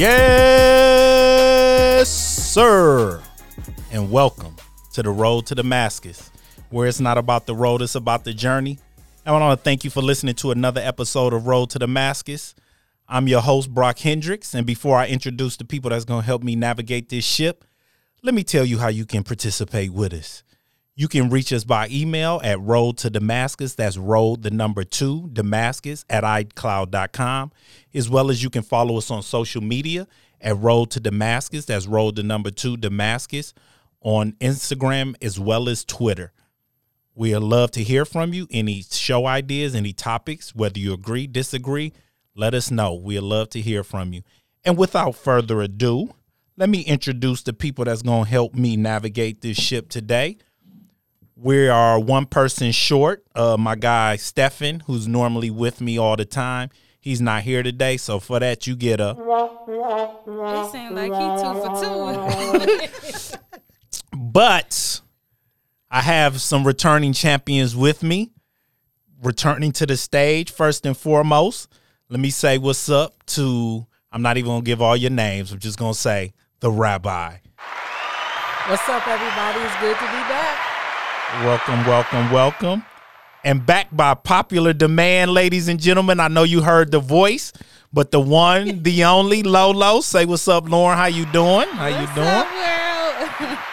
Yes, sir. And welcome to the road to Damascus, where it's not about the road, it's about the journey. I want to thank you for listening to another episode of Road to Damascus. I'm your host, Brock Hendricks. And before I introduce the people that's going to help me navigate this ship, let me tell you how you can participate with us. You can reach us by email at road to Damascus. That's road, the number two, Damascus at iCloud.com. As well as you can follow us on social media at road to Damascus. That's road, the number two, Damascus on Instagram as well as Twitter. We'd love to hear from you. Any show ideas, any topics, whether you agree, disagree, let us know. We'd love to hear from you. And without further ado, let me introduce the people that's going to help me navigate this ship today. We are one person short. Uh, my guy Stefan, who's normally with me all the time, he's not here today. So for that, you get a. It seems like he two for two. But I have some returning champions with me, returning to the stage. First and foremost, let me say what's up to. I'm not even gonna give all your names. I'm just gonna say the Rabbi. What's up, everybody? It's good to be back. Welcome, welcome, welcome. And back by popular demand, ladies and gentlemen. I know you heard the voice, but the one, the only, Lolo. Say what's up, Lauren. How you doing? How you What's doing? up?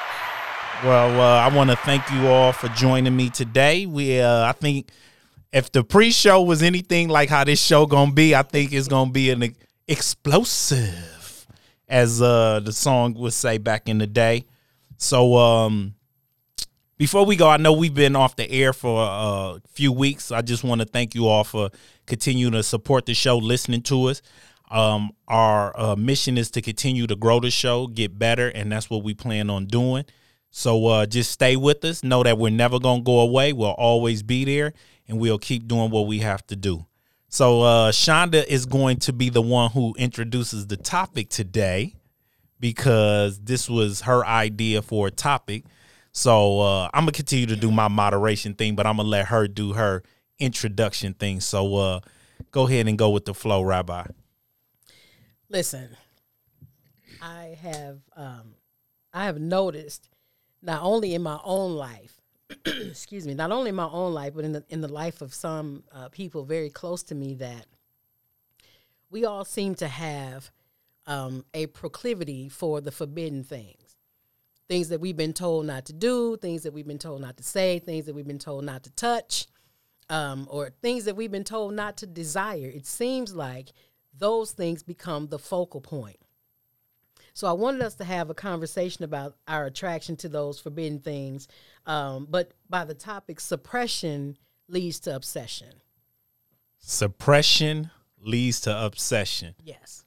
Well, uh, I want to thank you all for joining me today. We, uh, I think, if the pre-show was anything like how this show gonna be, I think it's gonna be an explosive, as uh, the song would say back in the day. So, um, before we go, I know we've been off the air for a few weeks. I just want to thank you all for continuing to support the show, listening to us. Um, our uh, mission is to continue to grow the show, get better, and that's what we plan on doing. So uh, just stay with us. Know that we're never gonna go away. We'll always be there, and we'll keep doing what we have to do. So uh, Shonda is going to be the one who introduces the topic today because this was her idea for a topic. So uh, I'm gonna continue to do my moderation thing, but I'm gonna let her do her introduction thing. So uh, go ahead and go with the flow, Rabbi. Listen, I have um, I have noticed not only in my own life, excuse me, not only in my own life, but in the in the life of some uh, people very close to me that we all seem to have um, a proclivity for the forbidden things. Things that we've been told not to do, things that we've been told not to say, things that we've been told not to touch, um, or things that we've been told not to desire. It seems like those things become the focal point. So I wanted us to have a conversation about our attraction to those forbidden things, um, but by the topic suppression leads to obsession. Suppression leads to obsession. Yes,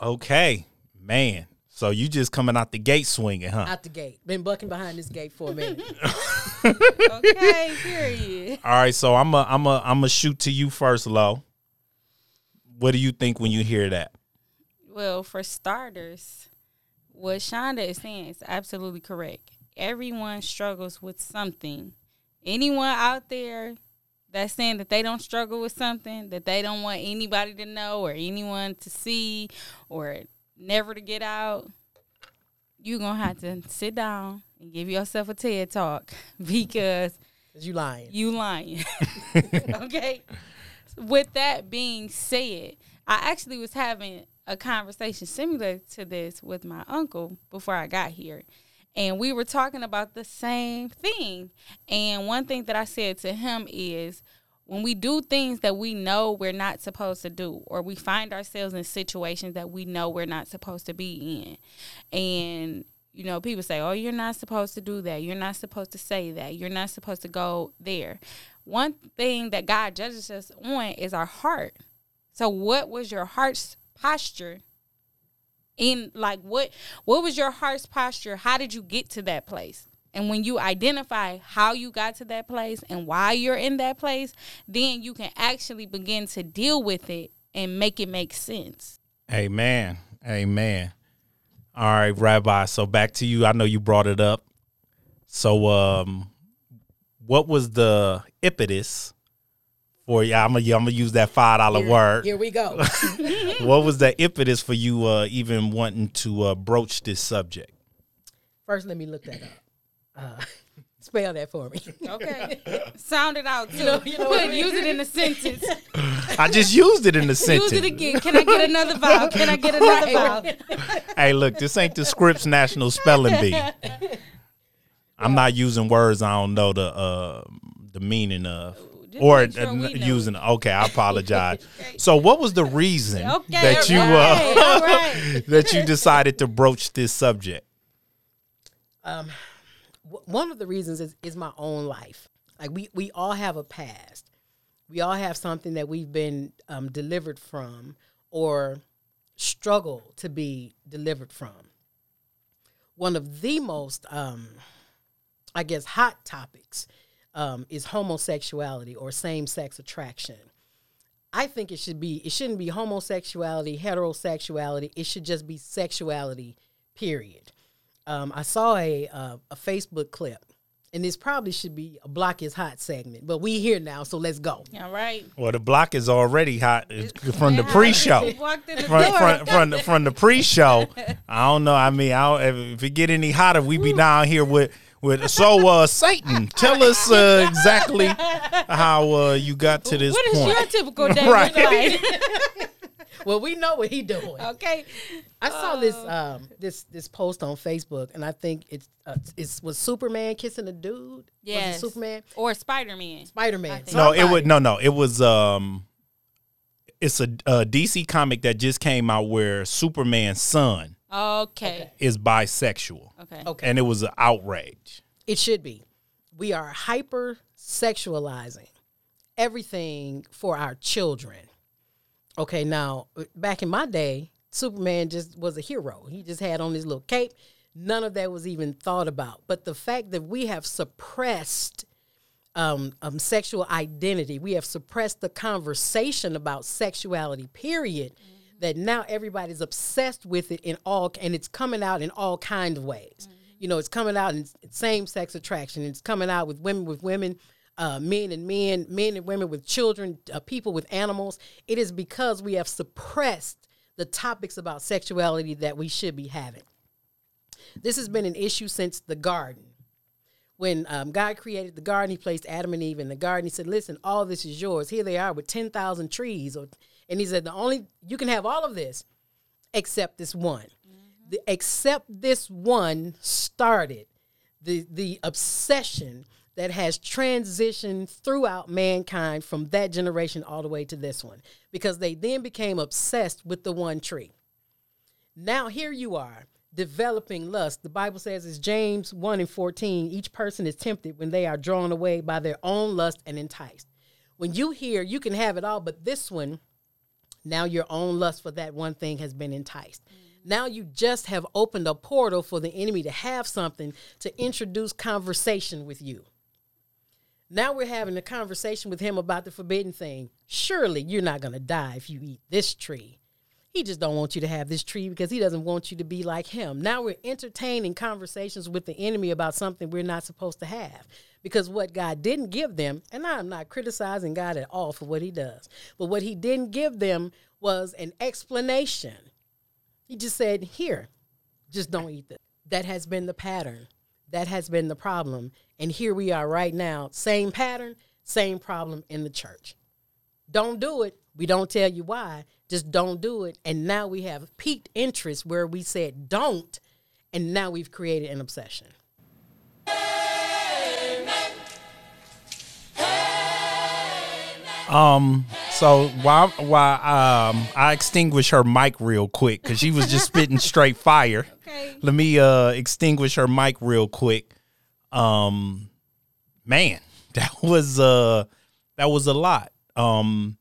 Okay, man. So you just coming out the gate swinging, huh? out the gate. Been bucking behind this gate for a minute. okay, period. All right, so I'm a I'm a I'm a shoot to you first, Lo. What do you think when you hear that? Well, for starters, what Shonda is saying is absolutely correct. Everyone struggles with something. Anyone out there that's saying that they don't struggle with something, that they don't want anybody to know or anyone to see or never to get out, you're going to have to sit down and give yourself a TED talk because you lying. you lying. okay. With that being said, I actually was having a conversation similar to this with my uncle before I got here. And we were talking about the same thing. And one thing that I said to him is when we do things that we know we're not supposed to do, or we find ourselves in situations that we know we're not supposed to be in, and you know, people say, "Oh, you're not supposed to do that. You're not supposed to say that. You're not supposed to go there." One thing that God judges us on is our heart. So, what was your heart's posture? In like what what was your heart's posture? How did you get to that place? And when you identify how you got to that place and why you're in that place, then you can actually begin to deal with it and make it make sense. Amen. Amen. All right, Rabbi. So back to you. I know you brought it up. So um what was the impetus for you. I'm gonna I'm gonna use that five dollar word. Here we go. what was the impetus for you uh, even wanting to uh, broach this subject? First, let me look that up. Uh, spell that for me. Okay. Sound it out too. You know- you know what I Put- mean? Use it in a sentence. I just used it in the sentence. Use it again. Can I get another vowel? Can I get another vowel? Hey, look, this ain't the Scripps National Spelling Bee. I'm not using words I don't know the uh, the meaning of. Just Or sure uh, using okay, I apologize. so, what was the reason Okay. that you all right, uh, all right. that you decided to broach this subject? One of the reasons is, is my own life. Like we we all have a past. We all have something that we've been um, delivered from or struggle to be delivered from. One of the most, um, I guess, hot topics um, is homosexuality or same sex attraction. I think it should be it shouldn't be homosexuality, heterosexuality. It should just be sexuality. Period. Um, I saw a uh, a Facebook clip, and this probably should be a block is hot segment, but we here now, so let's go. All right. Well, the block is already hot from the pre-show. Walked in the From, door. from, from, the, from the pre-show, I don't know. I mean, I don't, if, if it get any hotter, we be down here with with. So, uh, Satan, tell us uh, exactly how uh, you got to this What is point. your typical day Right. look like? Well, we know what he doing. okay. I saw this um this this post on Facebook, and I think it's uh, it's was Superman kissing a dude. Yeah, Superman, Or Spider Man. Spider Man. No, it would no, no. It was um, it's a, a DC comic that just came out where Superman's son Okay. is bisexual, Okay. Okay. and it was an outrage. It should be. We are hyper sexualizing everything for our children. Okay, now back in my day, Superman just was a hero. He just had on his little cape. None of that was even thought about. But the fact that we have suppressed um, um, sexual identity, we have suppressed the conversation about sexuality. Period. That now everybody's obsessed with it in all, and it's coming out in all kinds of ways. You know, it's coming out in same sex attraction. It's coming out with women with women, uh, men and men, men and women with children, uh, people with animals. It is because we have suppressed the topics about sexuality that we should be having. This has been an issue since the garden. When um, God created the garden, He placed Adam and Eve in the garden. He said, "Listen, all this is yours. Here they are with ten thousand trees." Or, and He said, "The only you can have all of this, except this one. The, except this one started the the obsession that has transitioned throughout mankind from that generation all the way to this one, because they then became obsessed with the one tree." Now here you are developing lust. The Bible says it's James 1 and 14. Each person is tempted when they are drawn away by their own lust and enticed. When you hear you can have it all, but this one, now your own lust for that one thing has been enticed. Now you just have opened a portal for the enemy to have something to introduce conversation with you. Now we're having a conversation with him about the forbidden thing. Surely you're not going to die if you eat this tree. He just don't want you to have this tree because he doesn't want you to be like him. Now we're entertaining conversations with the enemy about something we're not supposed to have. Because what God didn't give them, and I'm not criticizing God at all for what he does, but what he didn't give them was an explanation. He just said, Here, just don't eat this. That has been the pattern. That has been the problem. And here we are right now, same pattern, same problem in the church. Don't do it. We don't tell you why. Just don't do it. And now we have piqued interest where we said don't, and now we've created an obsession. Um. So while while um I extinguish her mic real quick because she was just spitting straight fire. Okay. Let me uh extinguish her mic real quick. Um, man, that was uh that was a lot. Um,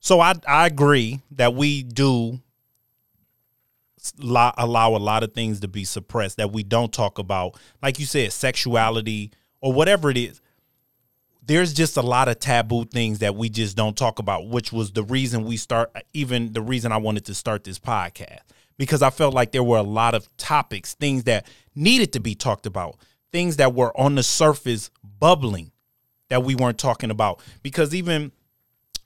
so I I agree that we do lo- allow a lot of things to be suppressed that we don't talk about, like you said, sexuality or whatever it is. There's just a lot of taboo things that we just don't talk about, which was the reason we start, even the reason I wanted to start this podcast, because I felt like there were a lot of topics, things that needed to be talked about, things that were on the surface bubbling that we weren't talking about. Because even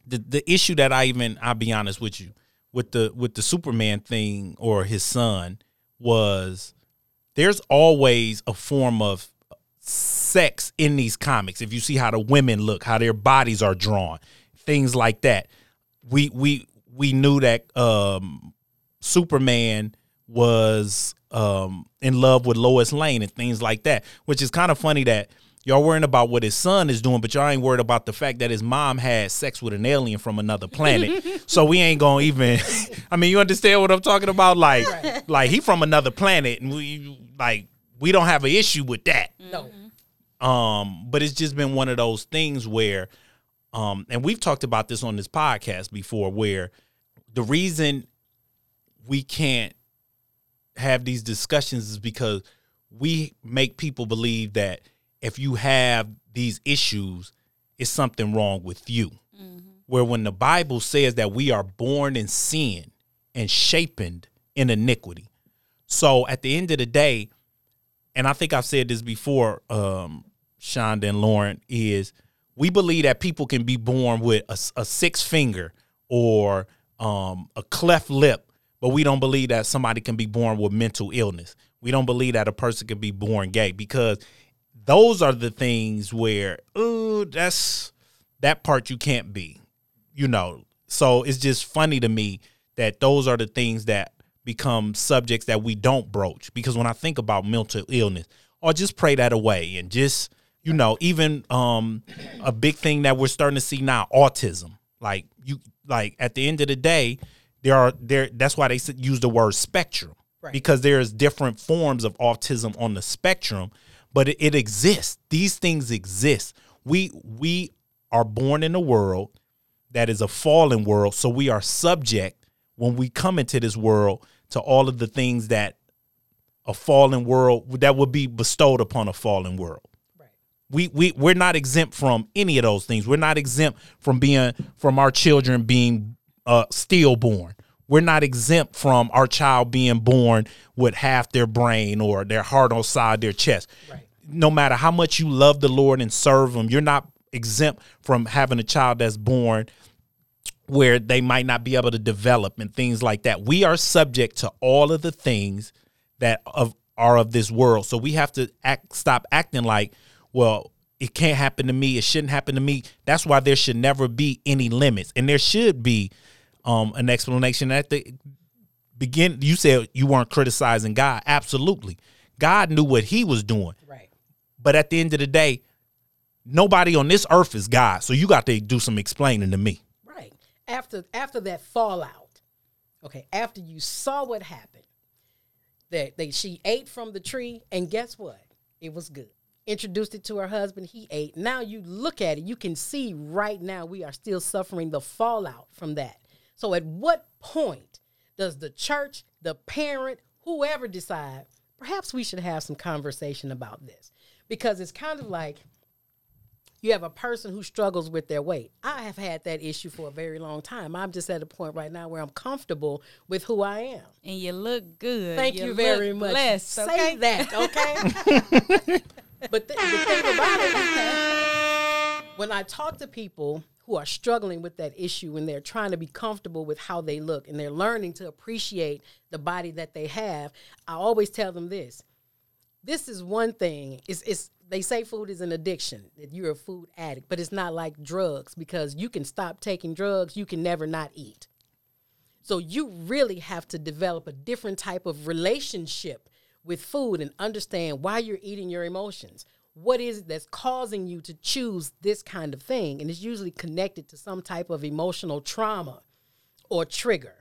the the issue that I even I'll be honest with you with the with the Superman thing or his son was there's always a form of sex in these comics. If you see how the women look, how their bodies are drawn, things like that. We we we knew that um, Superman was um, in love with Lois Lane and things like that, which is kind of funny that y'all worrying about what his son is doing, but y'all ain't worried about the fact that his mom had sex with an alien from another planet. so we ain't gonna even. I mean, you understand what I'm talking about? Like, right. like he from another planet, and we like we don't have an issue with that. No. Um, but it's just been one of those things where, um, and we've talked about this on this podcast before, where the reason we can't have these discussions is because we make people believe that if you have these issues, it's something wrong with you. Mm-hmm. Where when the Bible says that we are born in sin and shapened in iniquity. So at the end of the day, and I think I've said this before, um, Shonda and Lauren, is we believe that people can be born with a, a six finger or um, a cleft lip, but we don't believe that somebody can be born with mental illness. We don't believe that a person can be born gay because those are the things where, oh, that's that part you can't be, you know. So it's just funny to me that those are the things that become subjects that we don't broach because when I think about mental illness, or just pray that away and just you know even um a big thing that we're starting to see now autism like you like at the end of the day there are there that's why they use the word spectrum right. because there's different forms of autism on the spectrum but it, it exists these things exist we we are born in a world that is a fallen world so we are subject when we come into this world to all of the things that a fallen world that would be bestowed upon a fallen world. We we we're not exempt from any of those things. We're not exempt from being from our children being uh, stillborn. We're not exempt from our child being born with half their brain or their heart on side their chest. Right. No matter how much you love the Lord and serve Him, you're not exempt from having a child that's born where they might not be able to develop and things like that. We are subject to all of the things that of are of this world. So we have to act stop acting like, well, it can't happen to me, it shouldn't happen to me. That's why there should never be any limits. And there should be um an explanation at the begin you said you weren't criticizing God. Absolutely. God knew what he was doing. Right. But at the end of the day, nobody on this earth is God. So you got to do some explaining to me Right. after after that fallout, okay, after you saw what happened, that they she ate from the tree, and guess what? It was good. Introduced it to her husband, he ate. Now you look at it, you can see right now we are still suffering the fallout from that. So at what point does the church, the parent, whoever decide, perhaps we should have some conversation about this? Because it's kind of like you have a person who struggles with their weight. I have had that issue for a very long time. I'm just at a point right now where I'm comfortable with who I am. And you look good. Thank you, you very much. Blessed, Say that, okay? but the, the thing about it is that when I talk to people who are struggling with that issue and they're trying to be comfortable with how they look and they're learning to appreciate the body that they have, I always tell them this. This is one thing. It's, it's they say food is an addiction that you're a food addict but it's not like drugs because you can stop taking drugs you can never not eat so you really have to develop a different type of relationship with food and understand why you're eating your emotions what is it that's causing you to choose this kind of thing and it's usually connected to some type of emotional trauma or trigger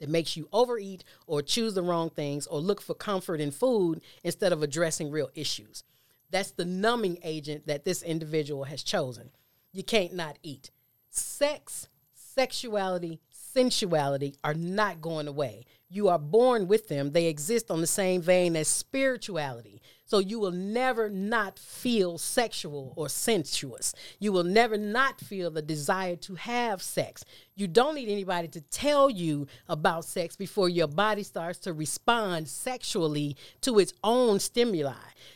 that makes you overeat or choose the wrong things or look for comfort in food instead of addressing real issues that's the numbing agent that this individual has chosen. You can't not eat. Sex, sexuality, sensuality are not going away. You are born with them. They exist on the same vein as spirituality. So you will never not feel sexual or sensuous. You will never not feel the desire to have sex. You don't need anybody to tell you about sex before your body starts to respond sexually to its own stimuli,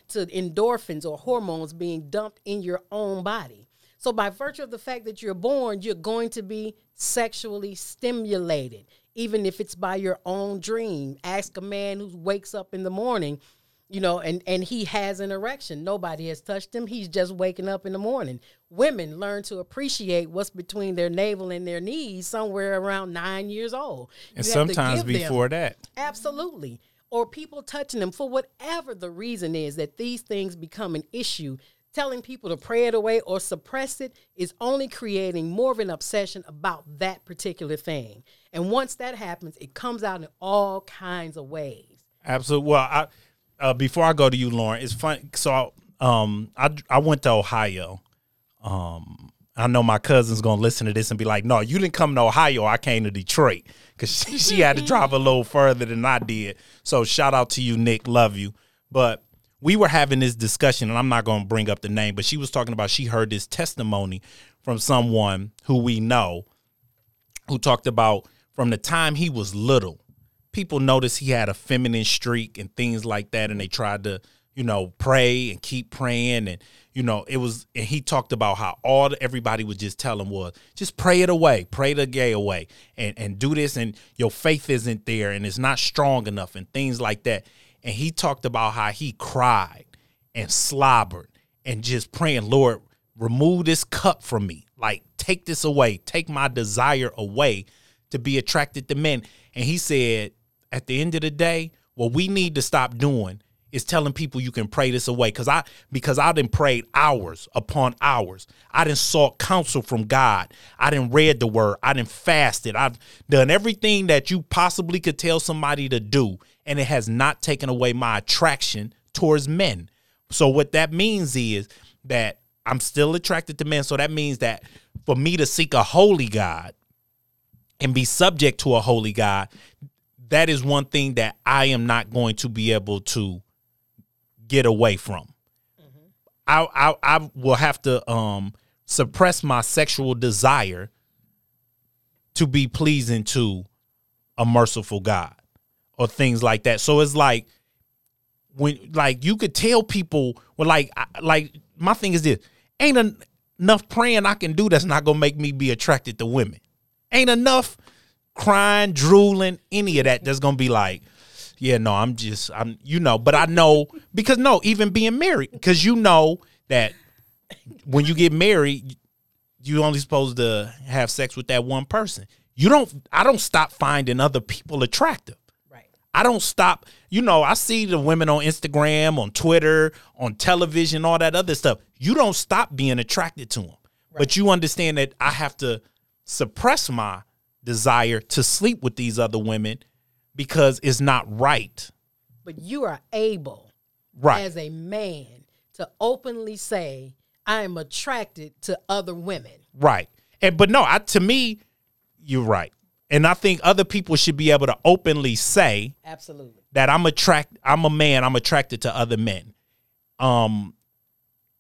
to endorphins or hormones being dumped in your own body. So by virtue of the fact that you're born, you're going to be sexually stimulated, even if it's by your own dream. Ask a man who wakes up in the morning, you know, and and he has an erection. Nobody has touched him. He's just waking up in the morning. Women learn to appreciate what's between their navel and their knees somewhere around nine years old. And You have sometimes give them- before that. Absolutely. Or people touching them for whatever the reason is that these things become an issue. Telling people to pray it away or suppress it is only creating more of an obsession about that particular thing. And once that happens, it comes out in all kinds of ways. Absolutely. Well, I uh, before I go to you, Lauren, it's fun. So, um, I I went to Ohio. Um, I know my cousin's gonna listen to this and be like, "No, you didn't come to Ohio. I came to Detroit because she, she had to drive a little further than I did." So, shout out to you, Nick. Love you. But we were having this discussion, and I'm not gonna bring up the name, but she was talking about she heard this testimony from someone who we know who talked about from the time he was little people noticed he had a feminine streak and things like that and they tried to you know pray and keep praying and you know it was and he talked about how all the, everybody would just tell him was just pray it away pray the gay away and and do this and your faith isn't there and it's not strong enough and things like that. And he talked about how he cried and slobbered and just praying lord remove this cup from me. Like take this away. Take my desire away to be attracted to men. And he said at the end of the day, what we need to stop doing is telling people you can pray this away. Cause I because I didn't prayed hours upon hours. I didn't sought counsel from God. I didn't read the word. I didn't fasted. I've done everything that you possibly could tell somebody to do, and it has not taken away my attraction towards men. So what that means is that I'm still attracted to men. So that means that for me to seek a holy God and be subject to a holy God, that is one thing that I am not going to be able to get away from. I, I I will have to um suppress my sexual desire to be pleasing to a merciful God or things like that. So it's like when like you could tell people well like I, like my thing is this ain't en- enough praying I can do that's not gonna make me be attracted to women. Ain't enough crying, drooling, any of that that's gonna be like, yeah, no, I'm just I'm you know, but I know because no, even being married, because you know that when you get married, you only supposed to have sex with that one person. You don't I don't stop finding other people attractive. Right. I don't stop. You know, I see the women on Instagram, on Twitter, on television, all that other stuff. You don't stop being attracted to them. But you understand that I have to suppress my desire to sleep with these other women because it's not right. But you are able Right. as a man to openly say, I am attracted to other women. Right. And but no, I to me, you're right. And I think other people should be able to openly say Absolutely. that I'm attract I'm a man, I'm attracted to other men. Um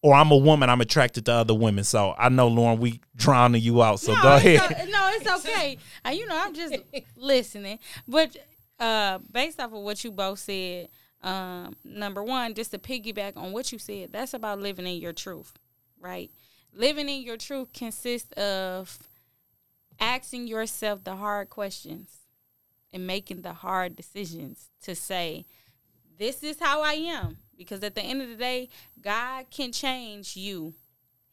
or I'm a woman, I'm attracted to other women. So I know Lauren, we drowning you out. So no, go it's ahead. o- no, it's okay. Uh, you know, I'm just listening. But uh, based off of what you both said, um, number one, just to piggyback on what you said, that's about living in your truth, right? Living in your truth consists of asking yourself the hard questions and making the hard decisions to say, this is how I am. Because at the end of the day, God can change you.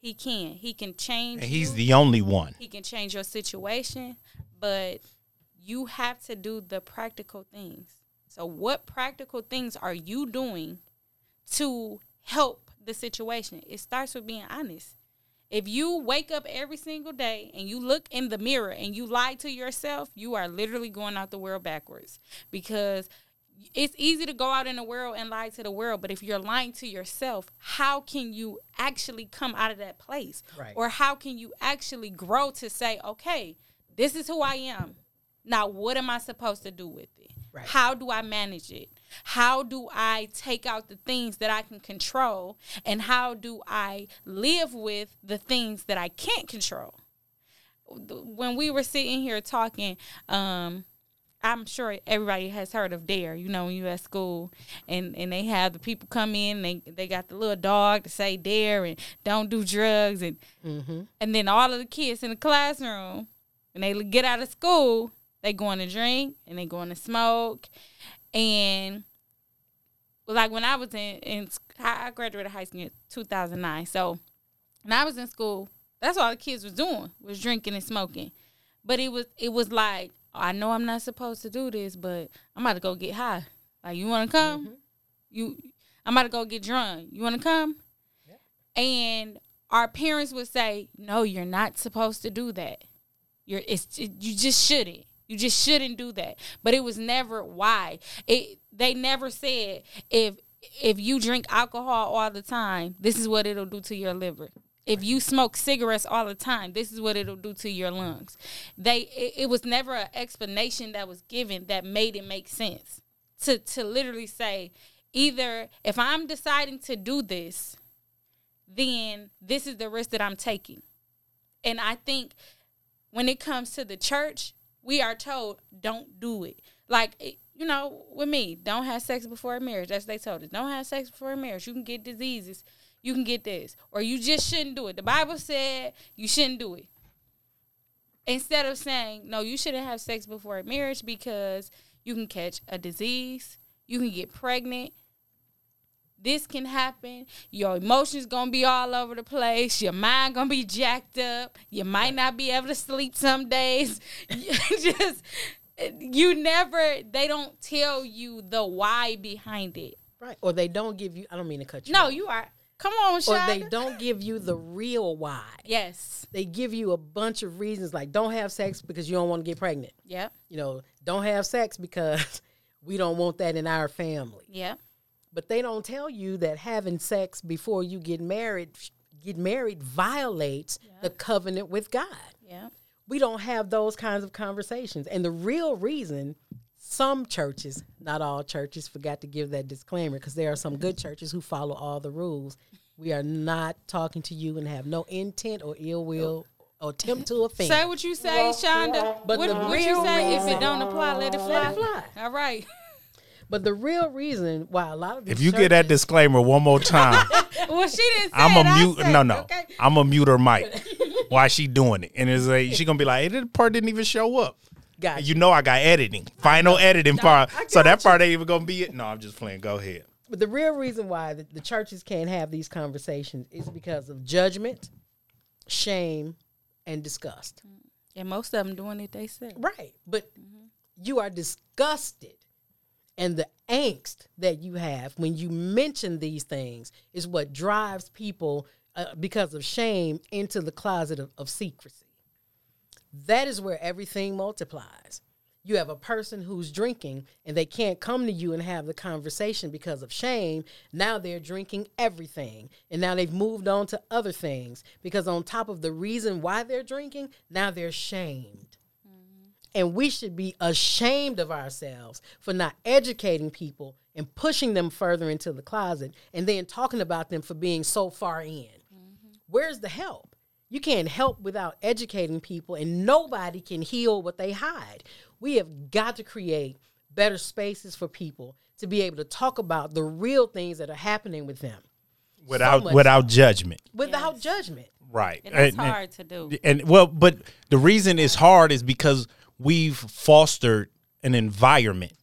He can. He can change And he's you. the only one. He can change your situation, but you have to do the practical things. So, what practical things are you doing to help the situation? It starts with being honest. If you wake up every single day and you look in the mirror and you lie to yourself, you are literally going out the world backwards because it's easy to go out in the world and lie to the world, but if you're lying to yourself, how can you actually come out of that place? Right. Or how can you actually grow to say, okay, this is who I am. Now, what am I supposed to do with it? Right. How do I manage it? How do I take out the things that I can control? And how do I live with the things that I can't control? When we were sitting here talking, um, I'm sure everybody has heard of Dare. You know, when you at school and and they have the people come in, they they got the little dog to say Dare and don't do drugs and Mm-hmm. and then all of the kids in the classroom when they get out of school, they going to drink and they going to smoke and like when I was in in I graduated high school in 2009. So when I was in school, that's all the kids was doing was drinking and smoking. But it was it was like I know I'm not supposed to do this, but I'm about to go get high. Like you want to come? Mm-hmm. You I'm about to go get drunk. You want to come? And our parents would say, "No, you're not supposed to do that. You're it's it, you just shouldn't. You just shouldn't do that." But it was never why. It they never said if if you drink alcohol all the time, this is what it'll do to your liver. If you smoke cigarettes all the time, this is what it'll do to your lungs. They it, it was never an explanation that was given that made it make sense. To to literally say either if I'm deciding to do this, then this is the risk that I'm taking. And I think when it comes to the church, we are told don't do it. Like you know, with me, don't have sex before marriage. That's what they told us. Don't have sex before marriage. You can get diseases. You can get this, or you just shouldn't do it. The Bible said you shouldn't do it. Instead of saying no, you shouldn't have sex before marriage because you can catch a disease, you can get pregnant, this can happen. Your emotions gonna be all over the place. Your mind gonna be jacked up. You might not be able to sleep some days. Just you never. They don't tell you the why behind it. Right. Or they don't give you. I don't mean to cut you. No, off. you are. Come on, Or they don't give you the real why. Yes. They give you a bunch of reasons like don't have sex because you don't want to get pregnant. Yeah. You know, don't have sex because we don't want that in our family. Yeah. But they don't tell you that having sex before you get married get married violates the covenant with God. Yeah. We don't have those kinds of conversations. And the real reason some churches, not all churches, forgot to give that disclaimer because there are some good churches who follow all the rules. We are not talking to you and have no intent or ill will or attempt to offend. Say what you say, Shonda. But what the what you real say? If it don't apply, let it fly. Let it fly. All right. But the real reason why a lot of these If you get that disclaimer one more time, well, she didn't say I'm it. a I mute. said No, no, Okay. I'm a mute her mic. Why she doing it? And it's like she gonna be like, hey, that part didn't even show up. Gotcha. You know I got editing, final editing part, so that you. part ain't even gonna be it. No, I'm just playing. Go ahead. But the real reason why the, the churches can't have these conversations is because of judgment, shame, and disgust. And most of them doing it they said. Right. But you are disgusted. And the angst that you have when you mention these things is what drives people uh, because of shame into the closet of, of secrecy. That is where everything multiplies. You have a person who's drinking and they can't come to you and have the conversation because of shame. Now they're drinking everything. And now they've moved on to other things because, on top of the reason why they're drinking, now they're shamed. Mm-hmm. And we should be ashamed of ourselves for not educating people and pushing them further into the closet and then talking about them for being so far in. Mm-hmm. Where's the help? You can't help without educating people, and nobody can heal what they hide. We have got to create better spaces for people to be able to talk about the real things that are happening with them Without much without judgment, without judgment. right? And that's And- and- hard to do. and well, but the reason it's hard is because we've fostered an environment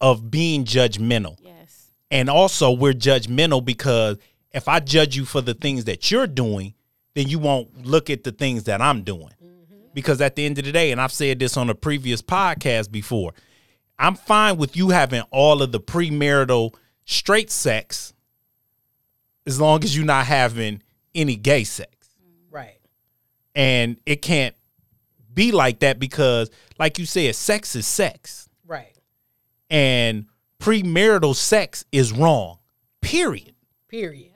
of being judgmental. Yes. And also we're judgmental because if I judge you for the things that you're doing, then you won't look at the things that I'm doing. Mm-hmm. Because at the end of the day, and I've said this on a previous podcast before, I'm fine with you having all of the premarital straight sex as long as you're not having any gay sex Right. and it can't be like that because like you said sex is sex Right. and premarital sex is wrong period Period.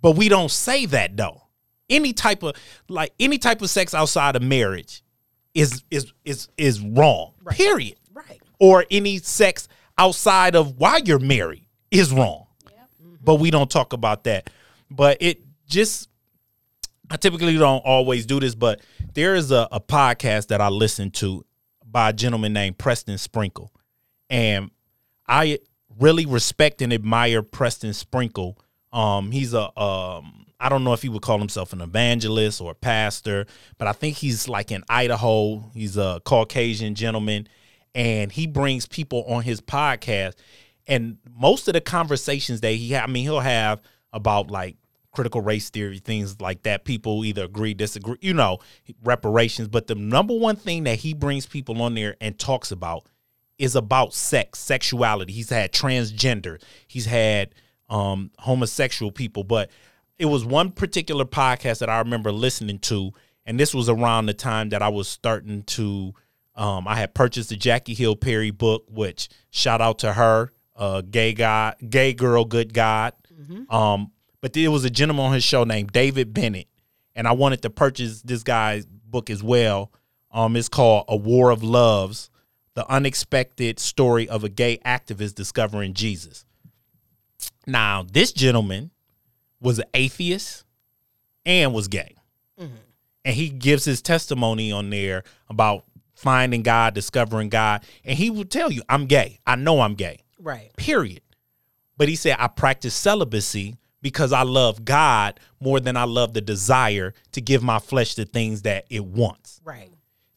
but we don't say that though any type of like any type of sex outside of marriage is is is is wrong Right. period Right. or any sex outside of while you're married is wrong. But we don't talk about that. But it just I typically don't always do this, but there is a, a podcast that I listen to by a gentleman named Preston Sprinkle. And I really respect and admire Preston Sprinkle. Um, he's a um, I don't know if he would call himself an evangelist or a pastor, but I think he's like in Idaho. He's a Caucasian gentleman, and he brings people on his podcast. And most of the conversations that he, ha- I mean, he'll have about like critical race theory, things like that. People either agree, disagree, you know, reparations. But the number one thing that he brings people on there and talks about is about sex, sexuality. He's had transgender, he's had um, homosexual people, but it was one particular podcast that I remember listening to, and this was around the time that I was starting to. Um, I had purchased the Jackie Hill Perry book, which shout out to her, uh, gay guy, gay girl, good God. Um, but there was a gentleman on his show named David Bennett, and I wanted to purchase this guy's book as well. Um, it's called A War of Loves: The Unexpected Story of a Gay Activist Discovering Jesus. Now, this gentleman was an atheist and was gay. Mm-hmm. And he gives his testimony on there about finding God, discovering God. And he will tell you, I'm gay. I know I'm gay, Right. period. But he said, I practice celibacy because I love God more than I love the desire to give my flesh the things that it wants Right.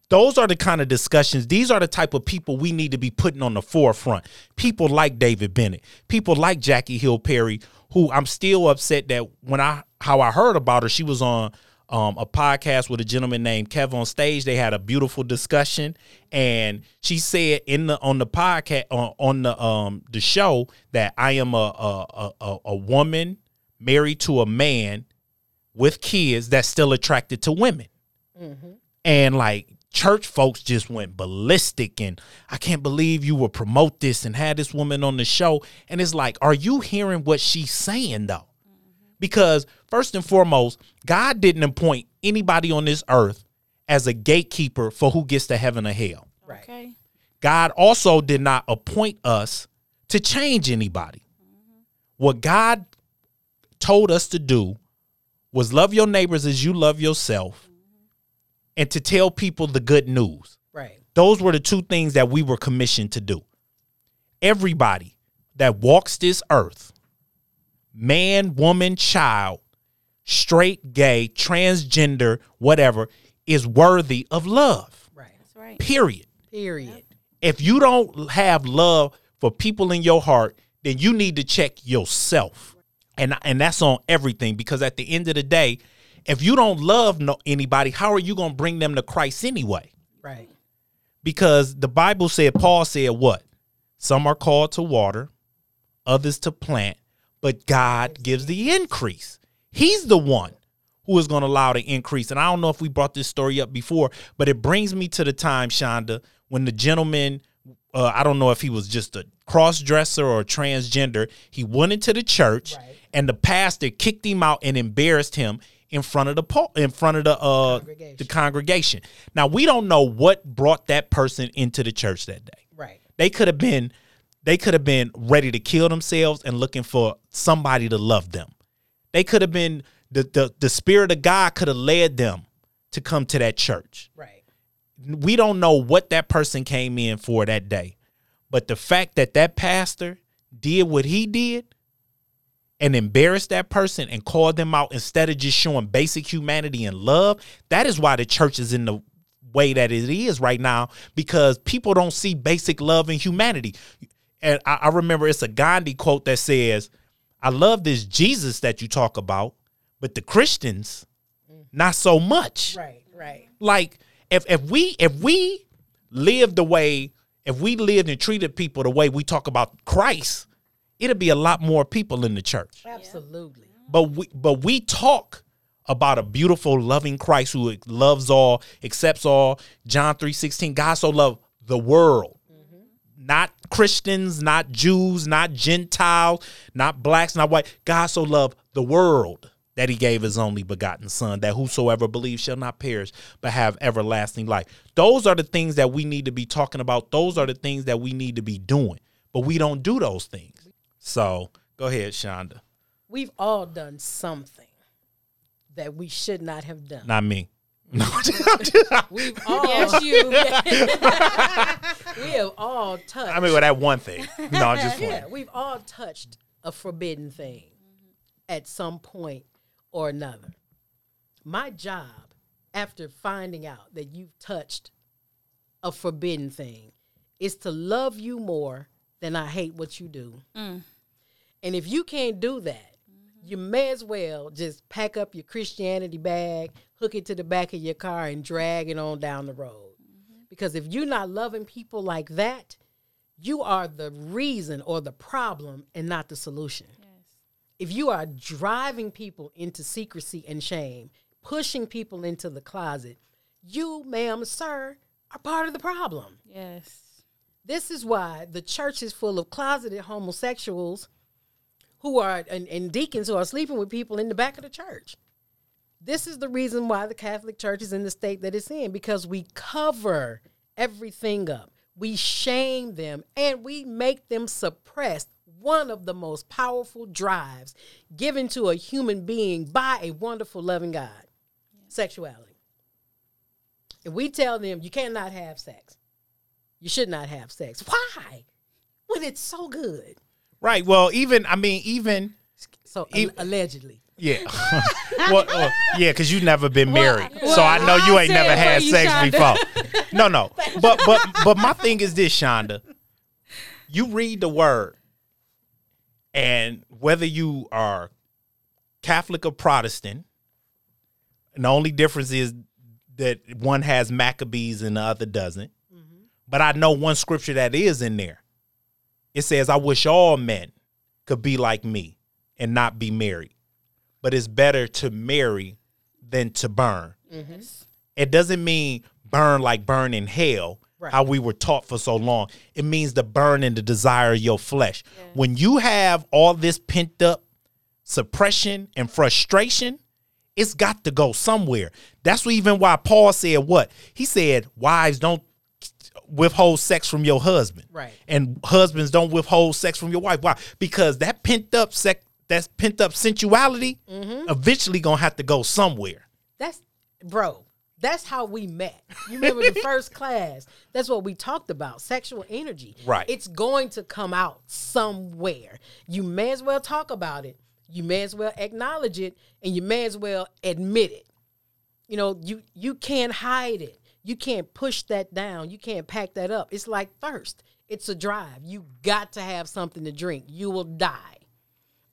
those are the kind of discussions these are the type of people we need to be putting on the forefront people like david bennett people like jackie hill perry who i'm still upset that when i how i heard about her she was on um, a podcast with a gentleman named kev on stage. They had a beautiful discussion. And she said in the on the podcast on, on the um the show that i am a a, a a woman married to a man with kids that's still attracted to women. And like church folks just went ballistic and i can't believe you would promote this and have this woman on the show and it's like are you hearing what she's saying though because first and foremost god didn't appoint anybody on this earth as a gatekeeper for who gets to heaven or hell Right. Okay. God also did not appoint us to change anybody. What God told us to do was love your neighbors as you love yourself and to tell people the good news. Right. Those were the two things that we were commissioned to do. Everybody that walks this earth, man, woman, child, straight, gay, transgender, whatever, is worthy of love. Right. That's right. Period Period. if you don't have love for people in your heart, then you need to check yourself. And and that's on everything because at the end of the day, if you don't love no, anybody, how are you going to bring them to Christ anyway? Right. Because the Bible said Paul said what? Some are called to water, others to plant, but God gives the increase. He's the one who is going to allow the increase. And I don't know if we brought this story up before, but it brings me to the time, Shonda, when the gentleman, uh, I don't know if he was just a cross dresser or a transgender, he went into the church Right. and the pastor kicked him out and embarrassed him in front of the po- in front of the uh Congregation. the congregation. Now we don't know what brought that person into the church that day. Right. They could have been they could have been ready to kill themselves and looking for somebody to love them. They could have been the the, the spirit of God could have led them to come to that church. Right. We don't know what that person came in for that day. But the fact that that pastor did what he did and embarrass that person and call them out instead of just showing basic humanity and love, that is why the church is in the way that it is right now because people don't see basic love and humanity. And I, I remember it's a Gandhi quote that says, I love this Jesus that you talk about, but the Christians, mm. not so much Right. Right. like if if we if we live the way if we lived and treated people the way we talk about Christ, it'd be a lot more people in the church. Absolutely. But we but we talk about a beautiful, loving Christ who loves all, accepts all. John 3:16, God so loved the world. Mm-hmm. Not Christians, not Jews, not Gentiles, not blacks, not white. God so loved the world that he gave his only begotten son, that whosoever believes shall not perish, but have everlasting life. Those are the things that we need to be talking about. Those are the things that we need to be doing. But we don't do those things. So go ahead, Shonda. We've all done something that we should not have done. Not me. No, We've all Yes, you. we have all touched. I mean, well, that one thing. No, I'm just yeah, playing. we've all touched a forbidden thing at some point or another. My job, after finding out that you've touched a forbidden thing, is to love you more than I hate what you do. Mm. And if you can't do that, mm-hmm. you may as well just pack up your Christianity bag, hook it to the back of your car, and drag it on down the road. Mm-hmm. Because if you're not loving people like that, you are the reason or the problem and not the solution. If you are driving people into secrecy and shame, pushing people into the closet, you, ma'am, sir, are part of the problem. Yes. This is why the church is full of closeted homosexuals who are and, and deacons who are sleeping with people in the back of the church. This is the reason why the Catholic Church is in the state that it's in because we cover everything up. We shame them and we make them suppress one of the most powerful drives given to a human being by a wonderful, loving God sexuality. If we tell them you cannot have sex, you should not have sex. Why? When it's so good. Right. Well, even I mean, even So al- allegedly. yeah. well, uh, yeah, because you never been married, well, so I know you ain't never had you, sex Shonda. before. No, no. But but but my thing is this, Shonda. You read the word, and whether you are Catholic or Protestant, and the only difference is that one has Maccabees and the other doesn't. But I know one scripture that is in there. It says, I wish all men could be like me and not be married. But it's better to marry than to burn. Mm-hmm. It doesn't mean burn like burn in hell, Right. how we were taught for so long. It means the burn in the desire of your flesh. When you have all this pent up suppression and frustration, it's got to go somewhere. That's even why Paul said what? He said, Wives, don't withhold sex from your husband. Right. And husbands don't withhold sex from your wife. Why? Because that pent up sex that's pent up sensuality mm-hmm. eventually gonna have to go somewhere. That's bro. That's how we met. You remember the first class? That's what we talked about. Sexual energy. Right. It's going to come out somewhere. You may as well talk about it. You may as well acknowledge it, and you may as well admit it. You know, you you can't hide it. You can't push that down. You can't pack that up. It's like thirst. It's a drive. You got to have something to drink. You will die.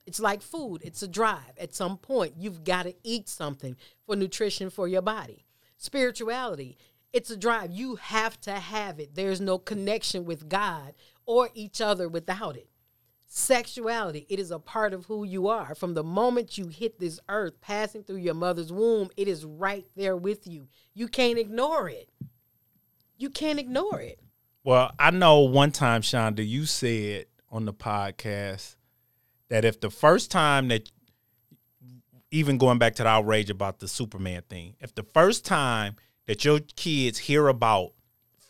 It's like food. It's a drive. At some point, you've got to eat something for nutrition for your body. Spirituality, it's a drive. You have to have it. There's no connection with God or each other without it. Sexuality, it is a part of who you are. From the moment you hit this earth, passing through your mother's womb, it is right there with you. You can't ignore it. You can't ignore it. Well, I know one time, Shonda, you said on the podcast that if the first time that even going back to the outrage about the Superman thing, if the first time that your kids hear about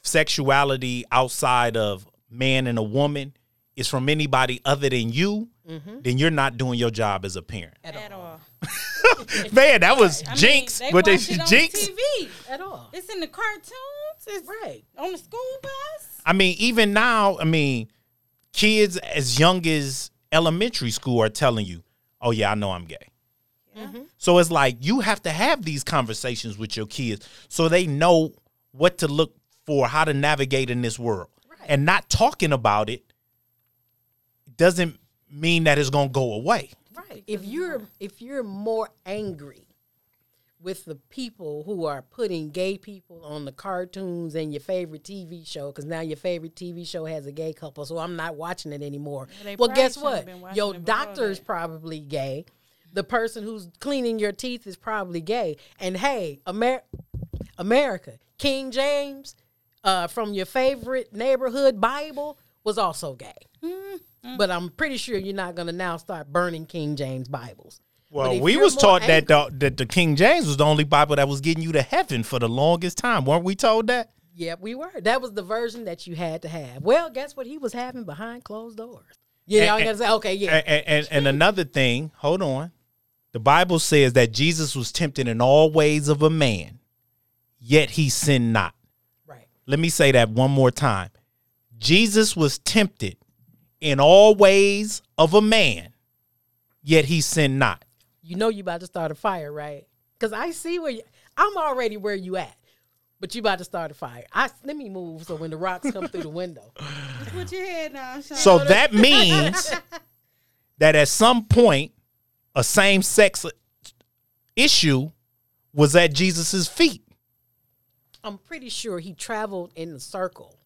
sexuality outside of man and a woman is from anybody other than you, mm-hmm. then you're not doing your job as a parent. At all. Man, that was I mean, jinx. they What they watch it on jinx? TV. At all. It's in the cartoons. It's Right. on the school bus. I mean, even now, I mean, kids as young as elementary school are telling you, "Oh yeah, I know I'm gay." Mm-hmm. So it's like you have to have these conversations with your kids so they know what to look for, how to navigate in this world, and not talking about it doesn't mean that it's gonna go away. Right. If you're if you're more angry with the people who are putting gay people on the cartoons and your favorite TV show, because now your favorite TV show has a gay couple, so I'm not watching it anymore. they well, guess what? Your doctor is probably gay. The person who's cleaning your teeth is probably gay. And hey, Amer- America, King James uh, from your favorite neighborhood Bible was also gay. Mm-hmm. But I'm pretty sure you're not going to now start burning King James Bibles. Well, we was more taught that the, that the King James was the only Bible that was getting you to heaven for the longest time. weren't we told that? Yep, we were. That was the version that you had to have. Well, guess what he was having behind closed doors. Yeah, y'all And- gotta say, okay, yeah. And, and, and another thing, hold on. The Bible says that Jesus was tempted in all ways of a man, yet he sinned not. Right. Let me say that one more time. Jesus was tempted in all ways of a man, yet he sinned not. You know you about to start a fire, right? Because I see where you, I'm already where you at, but you about to start a fire. I let me move so when the rocks come through the window. Put your head down, Sean. So that means that at some point, a same sex issue was at Jesus's feet. I'm pretty sure he traveled in a circle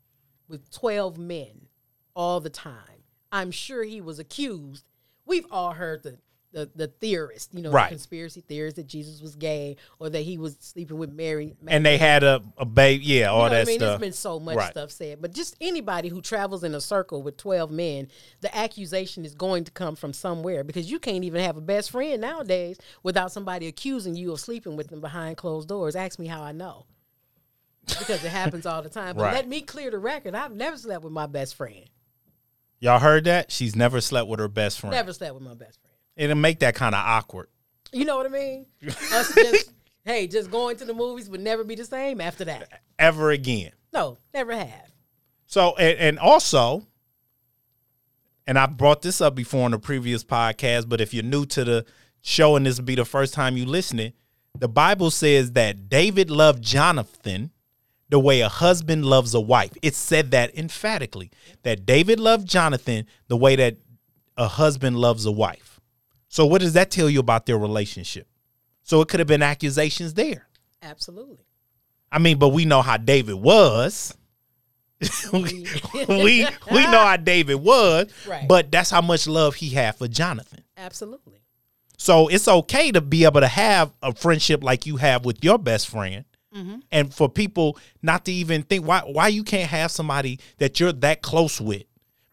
with 12 men all the time. I'm sure he was accused. We've all heard the the, the theorists, you know, Right. the conspiracy theorists that Jesus was gay or that he was sleeping with Mary. And they had a, a baby, yeah, all You know that I mean? stuff. There's been so much Right. stuff said, but just anybody who travels in a circle with 12 men, the accusation is going to come from somewhere because you can't even have a best friend nowadays without somebody accusing you of sleeping with them behind closed doors. Ask me how I know. Because it happens all the time. But Right. let me clear the record. I've never slept with my best friend. Y'all heard that? She's never slept with her best friend. Never slept with my best friend. It'll make that kind of awkward. You know what I mean? Us just, hey, just going to the movies would never be the same after that. ever again. No, never have. So and, and also, and I brought this up before in the previous podcast, but if you're new to the show and this will be the first time you listening, the Bible says that David loved Jonathan the way a husband loves a wife. It said that emphatically that David loved Jonathan the way that a husband loves a wife. So what does that tell you about their relationship? So it could have been accusations there. Absolutely. I mean, but we know how David was. we, we we know how David was, Right. but that's how much love he had for Jonathan. Absolutely. So it's okay to be able to have a friendship like you have with your best friend, Mm-hmm. and for people not to even think why why you can't have somebody that you're that close with,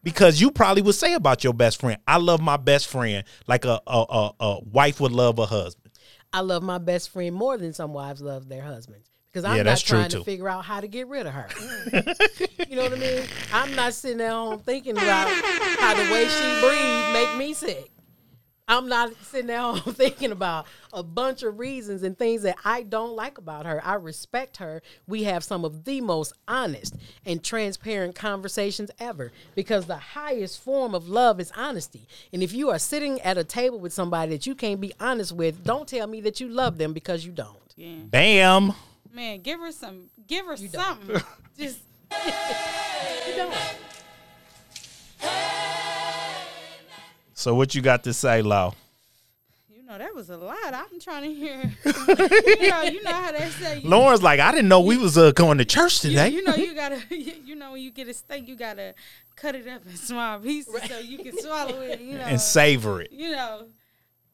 because you probably would say about your best friend, "I love my best friend like a a, a, a wife would love a husband." I love my best friend more than some wives love their husbands because I'm Yeah, not trying to figure out how to get rid of her. you know what I mean? I'm not sitting at home thinking about how the way she breathes make me sick. I'm not sitting at home thinking about a bunch of reasons and things that I don't like about her. I respect her. We have some of the most honest and transparent conversations ever because the highest form of love is honesty. And if you are sitting at a table with somebody that you can't be honest with, don't tell me that you love them because you don't. yeah. Bam. Man, give her some. Give her don't. something. Just You don't. So what you got to say, Lau? you know that was a lot. I'm trying to hear. you know, you know how they say. You, Lauren's like, I didn't know we was uh, going to church today. you know you gotta. You know when you get a steak, you gotta cut it up in small pieces so you can swallow it. You know, and savor it. you know,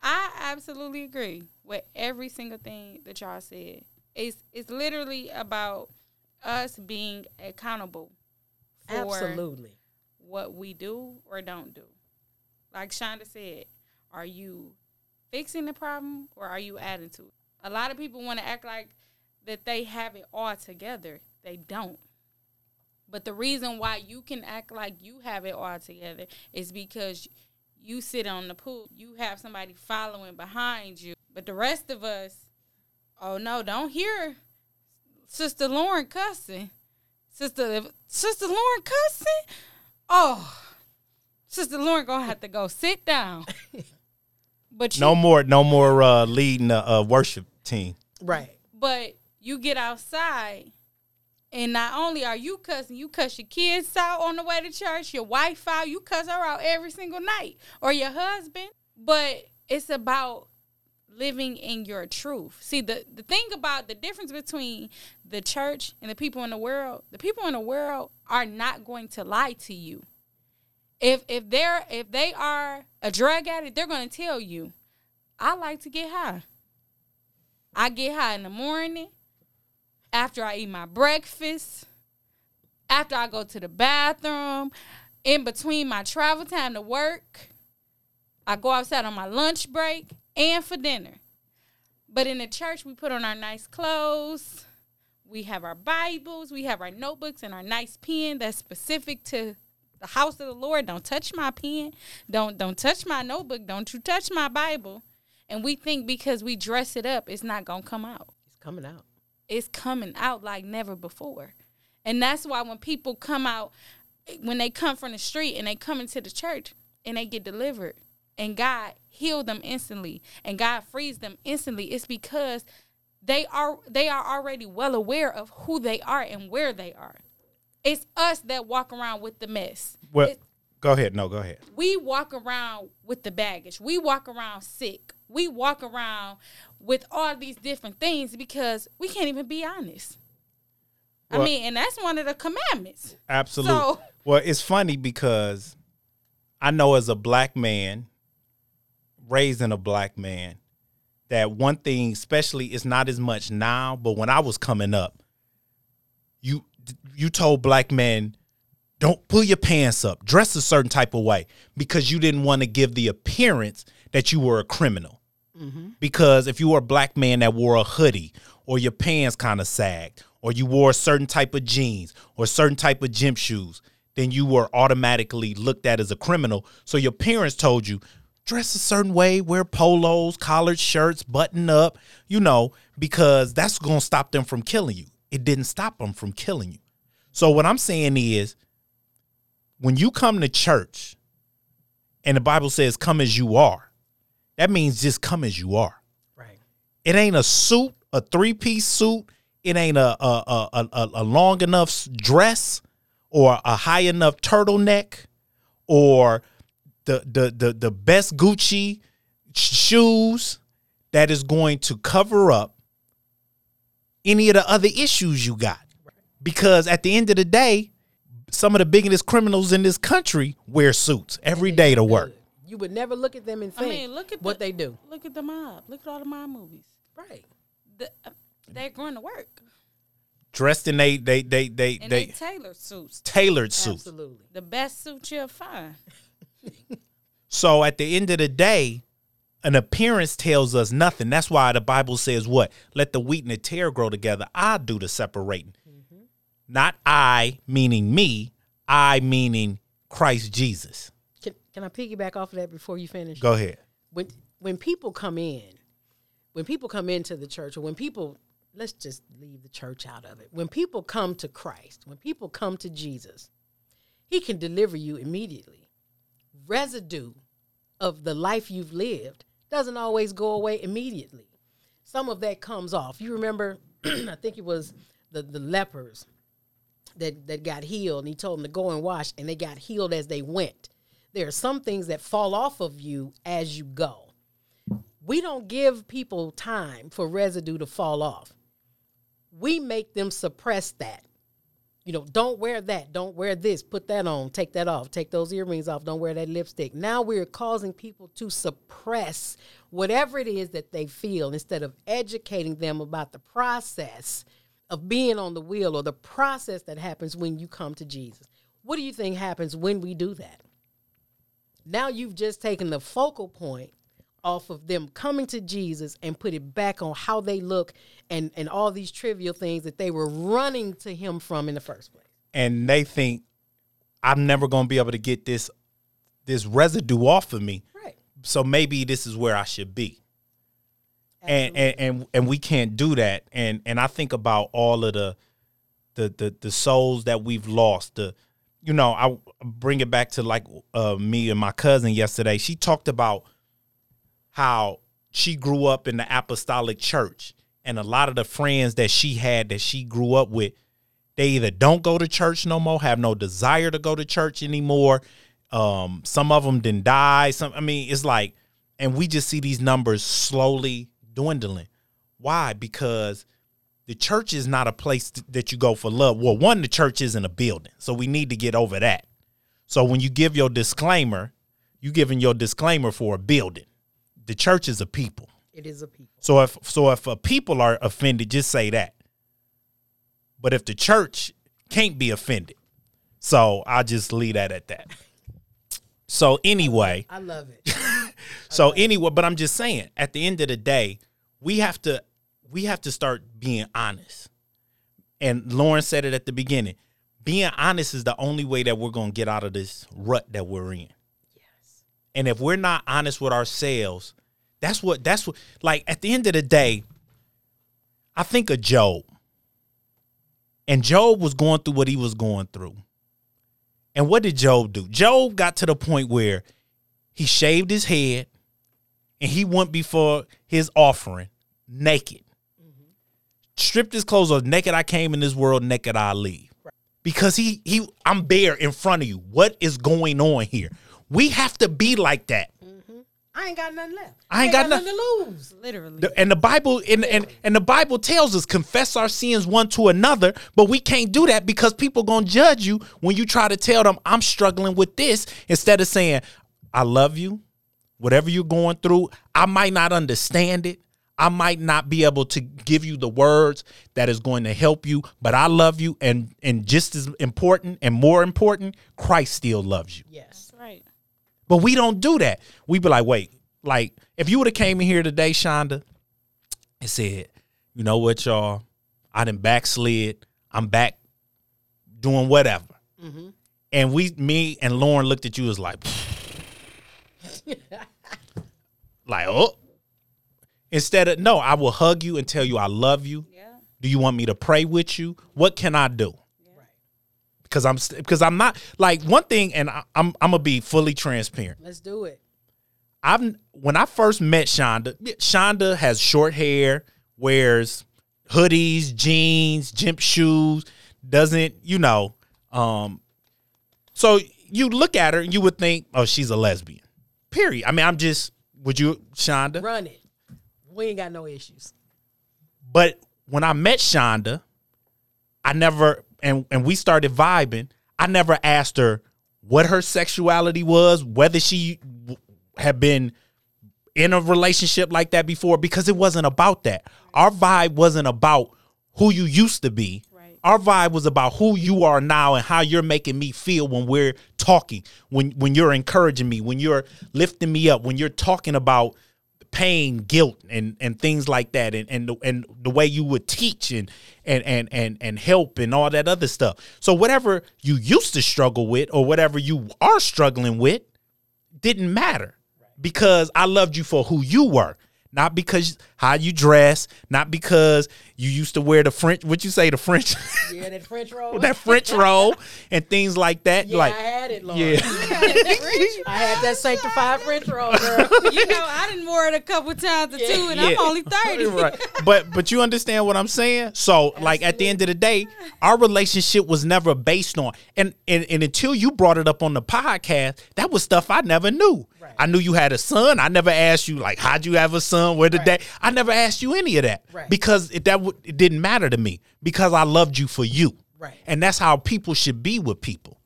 I absolutely agree with every single thing that y'all said. It's it's literally about us being accountable for Absolutely. what we do or don't do. Like Shonda said, are you fixing the problem or are you adding to it? A lot of people want to act like that they have it all together. They don't. But the reason why you can act like you have it all together is because you sit on the pool. You have somebody following behind you. But the rest of us, oh no, don't hear Sister Lauren cussing. Sister Sister Lauren cussing? Oh, Sister Lauren gonna have to go sit down. But you, No more, no more uh, leading the uh, worship team. Right. but you get outside, and not only are you cussing, you cuss your kids out on the way to church, your wife out, you cuss her out every single night, or your husband. But it's about living in your truth. See, the the thing about the difference between the church and the people in the world, the people in the world are not going to lie to you. If if they're if they are a drug addict, they're to tell you, I like to get high. I get high in the morning, after I eat my breakfast, after I go to the bathroom, in between my travel time to work. I go outside on my lunch break and for dinner. But in the church, we put on our nice clothes. We have our Bibles, we have our notebooks, and our nice pen that's specific to the house of the Lord. Don't touch my pen. Don't don't touch my notebook. Don't you touch my Bible. And we think because we dress it up, it's not gonna come out. It's coming out. It's coming out like never before. And that's why when people come out, when they come from the street and they come into the church and they get delivered and God heal them instantly and God frees them instantly, it's because they are they are already well aware of who they are and where they are. It's us that walk around with the mess. Well, go ahead. No, go ahead. we walk around with the baggage. We walk around sick. We walk around with all these different things because we can't even be honest. Well- I mean, and that's one of the commandments. Absolutely. So- well, it's funny because I know as a black man, raising a black man, that one thing, especially, is not as much now, but when I was coming up, you you told black men, don't pull your pants up, dress a certain type of way, because you didn't want to give the appearance that you were a criminal. Mm-hmm. Because if you were a black man that wore a hoodie or your pants kind of sagged or you wore a certain type of jeans or a certain type of gym shoes, then you were automatically looked at as a criminal. So your parents told you, dress a certain way, wear polos, collared shirts, button up, you know, because that's going to stop them from killing you. It didn't stop them from killing you. So what I'm saying is when you come to church and the Bible says come as you are, that means just come as you are. Right. It ain't a suit, a three piece suit. It ain't a a, a a a long enough dress or a high enough turtleneck or the the the the best Gucci shoes that is going to cover up any of the other issues you got. Because at the end of the day, some of the biggest criminals in this country wear suits every day to work. You would never look at them and think I think mean, look at what the, they do. Look at the mob. Look at all the mob movies. Right. The, uh, they're going to work Dressed in they they they they and they, they tailored suits, tailored suits. Absolutely. the best suit you'll find. So at the end of the day, an appearance tells us nothing. That's why the Bible says what? Let the wheat and the tare grow together. I do the separating. Mm-hmm. Not I meaning me, I meaning Christ Jesus. Can, can I piggyback off of that before you finish? Go ahead. when when people come in, when people come into the church, or when people let's just leave the church out of it. When people come to Christ, when people come to Jesus, He can deliver you immediately. Residue of the life you've lived doesn't always go away immediately. Some of that comes off. You remember, I think it was the the lepers that that got healed and he told them to go and wash and they got healed as they went there are some things that fall off of you as you go we don't give people time for residue to fall off we make them suppress that you know don't wear that don't wear this put that on take that off take those earrings off don't wear that lipstick now we're causing people to suppress whatever it is that they feel instead of educating them about the process of being on the wheel or the process that happens when you come to Jesus. What do you think happens when we do that? Now you've just taken the focal point off of them coming to Jesus and put it back on how they look and and all these trivial things that they were running to him from in the first place. And they think I'm never gonna be able to get this this residue off of me. Right. So maybe this is where I should be. and and and and we can't do that and and i think about all of the the the, the souls that we've lost the you know i bring it back to like uh, me and my cousin yesterday she talked about how she grew up in the apostolic church. And a lot of the friends that she had that she grew up with they either don't go to church no more have no desire to go to church anymore. Um some of them didn't die. Some i mean it's like and we just see these numbers slowly dwindling. Why? Because the church is not a place that you go for love. Well one the church isn't a building so we need to get over that. So when you give your disclaimer you giving your disclaimer for a building the church is a people It is a people. so if so if a people are offended, just say that. But if the church can't be offended, so I'll just leave that at that. So anyway, I love it. so anyway, but I'm just saying, at the end of the day, we have to we have to start being honest. And Lauren said it at the beginning. Being honest is the only way that we're gonna get out of this rut that we're in. yes. And if we're not honest with ourselves, that's what that's what like at the end of the day, I think of Job. And Job was going through what he was going through. And what did Job do? Job got to the point where he shaved his head and he went before his offering naked. Stripped his clothes off. Naked I came in this world, naked I leave. Because he he I'm bare in front of you. What is going on here? We have to be like that. I ain't got nothing left. I ain't got nothing to lose. Literally. The- and the Bible and, and and the Bible tells us confess our sins one to another, but we can't do that because people gonna judge you when you try to tell them I'm struggling with this instead of saying I love you, whatever you're going through. I might not understand it. I might not be able to give you the words that is going to help you, but I love you, and and just as important and more important, Christ still loves you. Yes. But we don't do that. We be like, wait, like if you would have came in here today, Shonda, and said, you know what, y'all, I done backslid. I'm back doing whatever. Mm-hmm. And we, me and Lauren looked at you as like, like, oh. Instead of no, I will hug you and tell you I love you. Yeah. Do you want me to pray with you? What can I do? Because I'm because I'm not like one thing, and I, I'm I'm gonna be fully transparent. Let's do it. I've when I first met Shonda, Shonda has short hair, wears hoodies, jeans, gym shoes, doesn't, you know, um so you look at her and you would think, oh, she's a lesbian. Period. I mean, I'm just would you Shonda? Run it. We ain't got no issues. But when I met Shonda, I never and and we started vibing. I never asked her what her sexuality was, whether she had been in a relationship like that before, because it wasn't about that. Our vibe wasn't about who you used to be. Right. Our vibe was about who you are now and how you're making me feel when we're talking, when when you're encouraging me, when you're lifting me up, when you're talking about pain, guilt, and and things like that, and and the, and the way you would teach and and and and and help and all that other stuff. So whatever you used to struggle with, or whatever you are struggling with, didn't matter because I loved you for who you were. Not because how you dress, not because you used to wear the French, what you say, the French, Yeah, that French roll. that French roll and things like that. yeah, like, I had it, Lord. yeah, I had that sanctified French roll, girl. You know, I didn't wear it a couple times or two, and I'm only 30. right. But but you understand what I'm saying? So like at the end of the day, our relationship was never based on and and, and until you brought it up on the podcast, that was stuff I never knew. Right. I knew you had a son. I never asked you like how'd you have a son? Where did Right. that? I never asked you any of that Right. because it, that w- it didn't matter to me because I loved you for you. Right. And that's how people should be with people.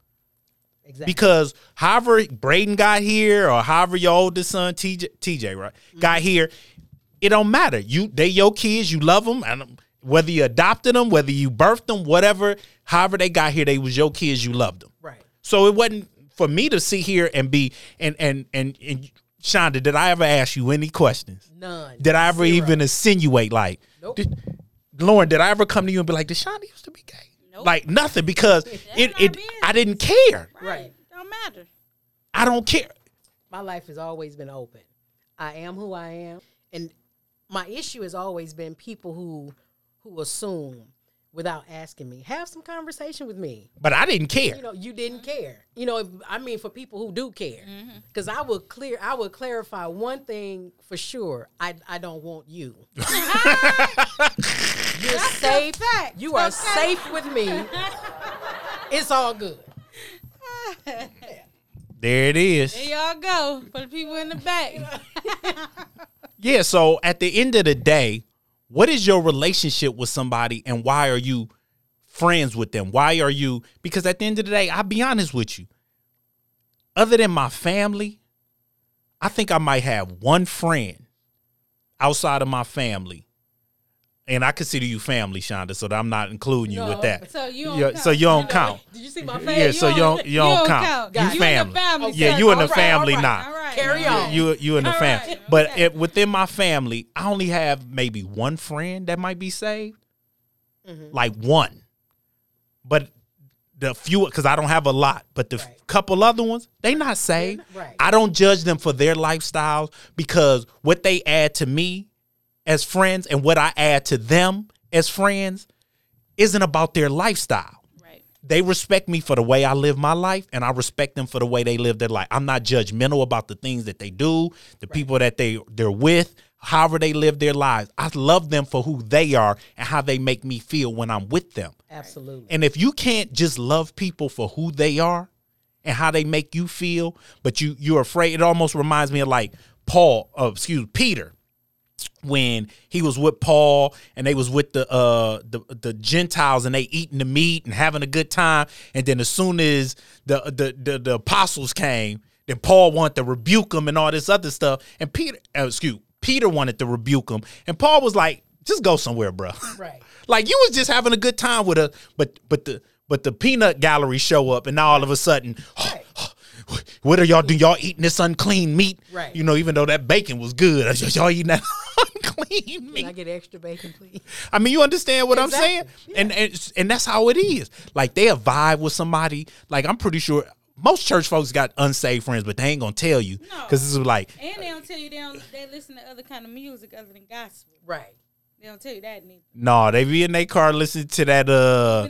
Exactly. Because however Braden got here, or however your oldest son TJ, TJ right, mm-hmm. got here, it don't matter. You they your kids, you love them, and whether you adopted them, whether you birthed them, whatever, however they got here, they was your kids, you loved them. right. So it wasn't for me to sit here and be and and and and Shonda, did I ever ask you any questions? None. Did I ever Zero. even insinuate like, Nope. did, Lauren? Did I ever come to you and be like, did Shonda used to be gay? Nope. Like nothing because it it business. I didn't care. Right. Don't matter. I don't care. My life has always been open. I am who I am, and my issue has always been people who who assume without asking me. Have some conversation with me. But I didn't care. You know, you didn't care. You know, if- I mean, for people who do care, Mm-hmm. because I would clear, I would clarify one thing for sure. I I don't want you. You're safe. fact. You are Okay. safe with me. It's all good. There it is. There y'all go for the people in the back. Yeah, so at the end of the day, what is your relationship with somebody and why are you friends with them? Why are you because at the end of the day, I'll be honest with you. Other than my family, I think I might have one friend outside of my family. And I consider you family, Shonda, so I'm not including you No. with that. So you don't Yeah, count. so you don't count. Did you see my face? Yeah, so you don't you don't count. You You in the family. family Yeah, you in the All right, family all right, now. All right. Carry on. You you in the All family, right, but okay. it, within my family, I only have maybe one friend that might be saved, Mm-hmm. like one. But the few, because I don't have a lot, but the Right. couple other ones, they not saved. right. I don't judge them for their lifestyles because what they add to me as friends and what I add to them as friends isn't about their lifestyle. Right. They respect me for the way I live my life, and I respect them for the way they live their life. I'm not judgmental about the things that they do, the people that they they're with, however they live their lives. I love them for who they are and how they make me feel when I'm with them. Absolutely. And if you can't just love people for who they are and how they make you feel, but you you're afraid, it almost reminds me of like Paul, uh, excuse Peter, when he was with Paul and they was with the uh the the Gentiles and they eating the meat and having a good time, and then as soon as the the the, the apostles came, then Paul wanted to rebuke them and all this other stuff, and Peter, uh, excuse Peter wanted to rebuke him, and Paul was like, "Just go somewhere, bro." Right. Like you was just having a good time with us, but but the but the peanut gallery show up, and now all of a sudden. What are y'all doing? Y'all eating this unclean meat? Right. You know, even though that bacon was good, y'all eating that unclean Can I get extra bacon, please? I mean, you understand what I'm saying? Exactly. And, and and that's how it is. Like they have vibe with somebody. Like I'm pretty sure most church folks got unsaved friends, but they ain't gonna tell you No. because this is like And they don't tell you they don't they listen to other kind of music other than gospel. Right. They don't tell you that neither. no, they be in their car listening to that. Uh,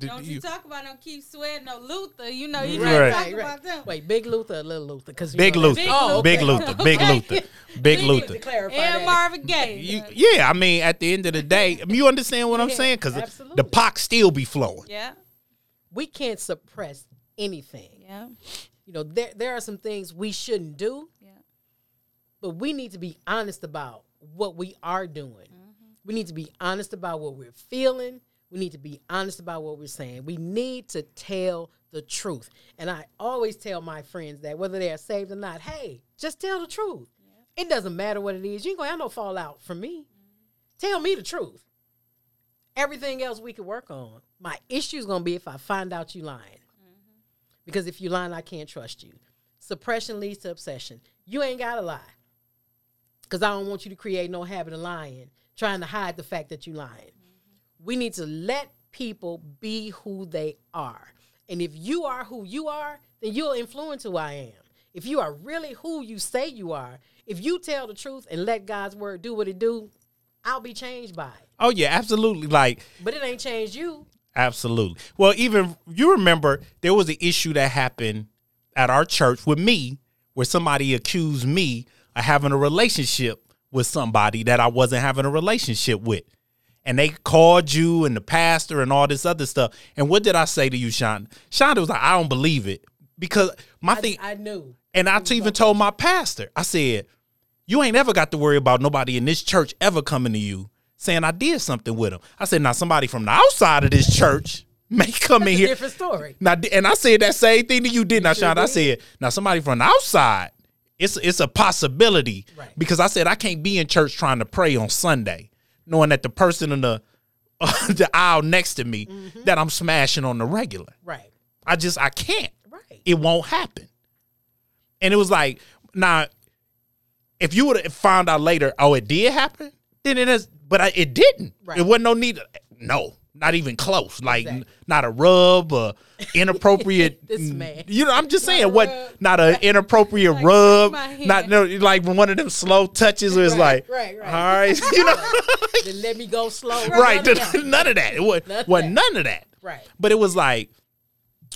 Living and grooving. d- Don't you, you- talk about no keep sweating no Luther. You know you Right. can't Right, talk about them. Wait, Big Luther or Little Luther? Because Big Luther, Big Oh, Big. Luther, Big Luther, Big Big Luther. And. Marvin Gaye. You, yeah, I mean, at the end of the day, you understand what I'm Yeah, saying? Because the absolutely. pox still be flowing. yeah. we can't suppress anything. Yeah. You know, there there are some things we shouldn't do, Yeah. but we need to be honest about what we are doing. Mm-hmm. We need to be honest about what we're feeling. We need to be honest about what we're saying. We need to tell the truth. And I always tell my friends that whether they are saved or not, hey, just tell the truth. It doesn't matter what it is. You ain't gonna have no fallout from me. Mm-hmm. Tell me the truth. Everything else we could work on. My issue is gonna be if I find out you lying. Mm-hmm. Because if you lying, I can't trust you. Suppression leads to obsession. You ain't gotta lie. Cause I don't want you to create no habit of lying, trying to hide the fact that you lying. We need to let people be who they are. And if you are who you are, then you'll influence who I am. If you are really who you say you are, if you tell the truth and let God's word do what it do, I'll be changed by it. Oh yeah, absolutely. Like But it ain't changed you. absolutely. Well, even you remember there was an issue that happened at our church with me, where somebody accused me of having a relationship with somebody that I wasn't having a relationship with. And they called you and the pastor and all this other stuff. And what did I say to you, Shonda? Shonda was like, I don't believe it. Because my I, thing I knew. And I even told my pastor, I said, You ain't ever got to worry about nobody in this church ever coming to you saying I did something with them. I said, Now somebody from the outside of this church may come in a here. different story. Now, and I said that same thing to you, didn't I, sure Sean? I said, Now somebody from the outside, it's it's a possibility. Right. Because I said I can't be in church trying to pray on Sunday, knowing that the person in the the aisle next to me Mm-hmm. that I'm smashing on the regular. Right. I just I can't Right. it won't happen. And it was like, now, if you would have found out later, oh, it did happen, then it is, but I, it didn't. Right. It wasn't no need. To, No, not even close. Like, Exactly. n- not a rub, or inappropriate. This man. You know, I'm just saying, what? rub. Not an inappropriate Like, rub. Not no, like one of them slow touches where it's Right, like, right, right. all right, you know, then let me go slow. right? None of that. None of that. It was, None of wasn't that. none of that. Right. But it was like,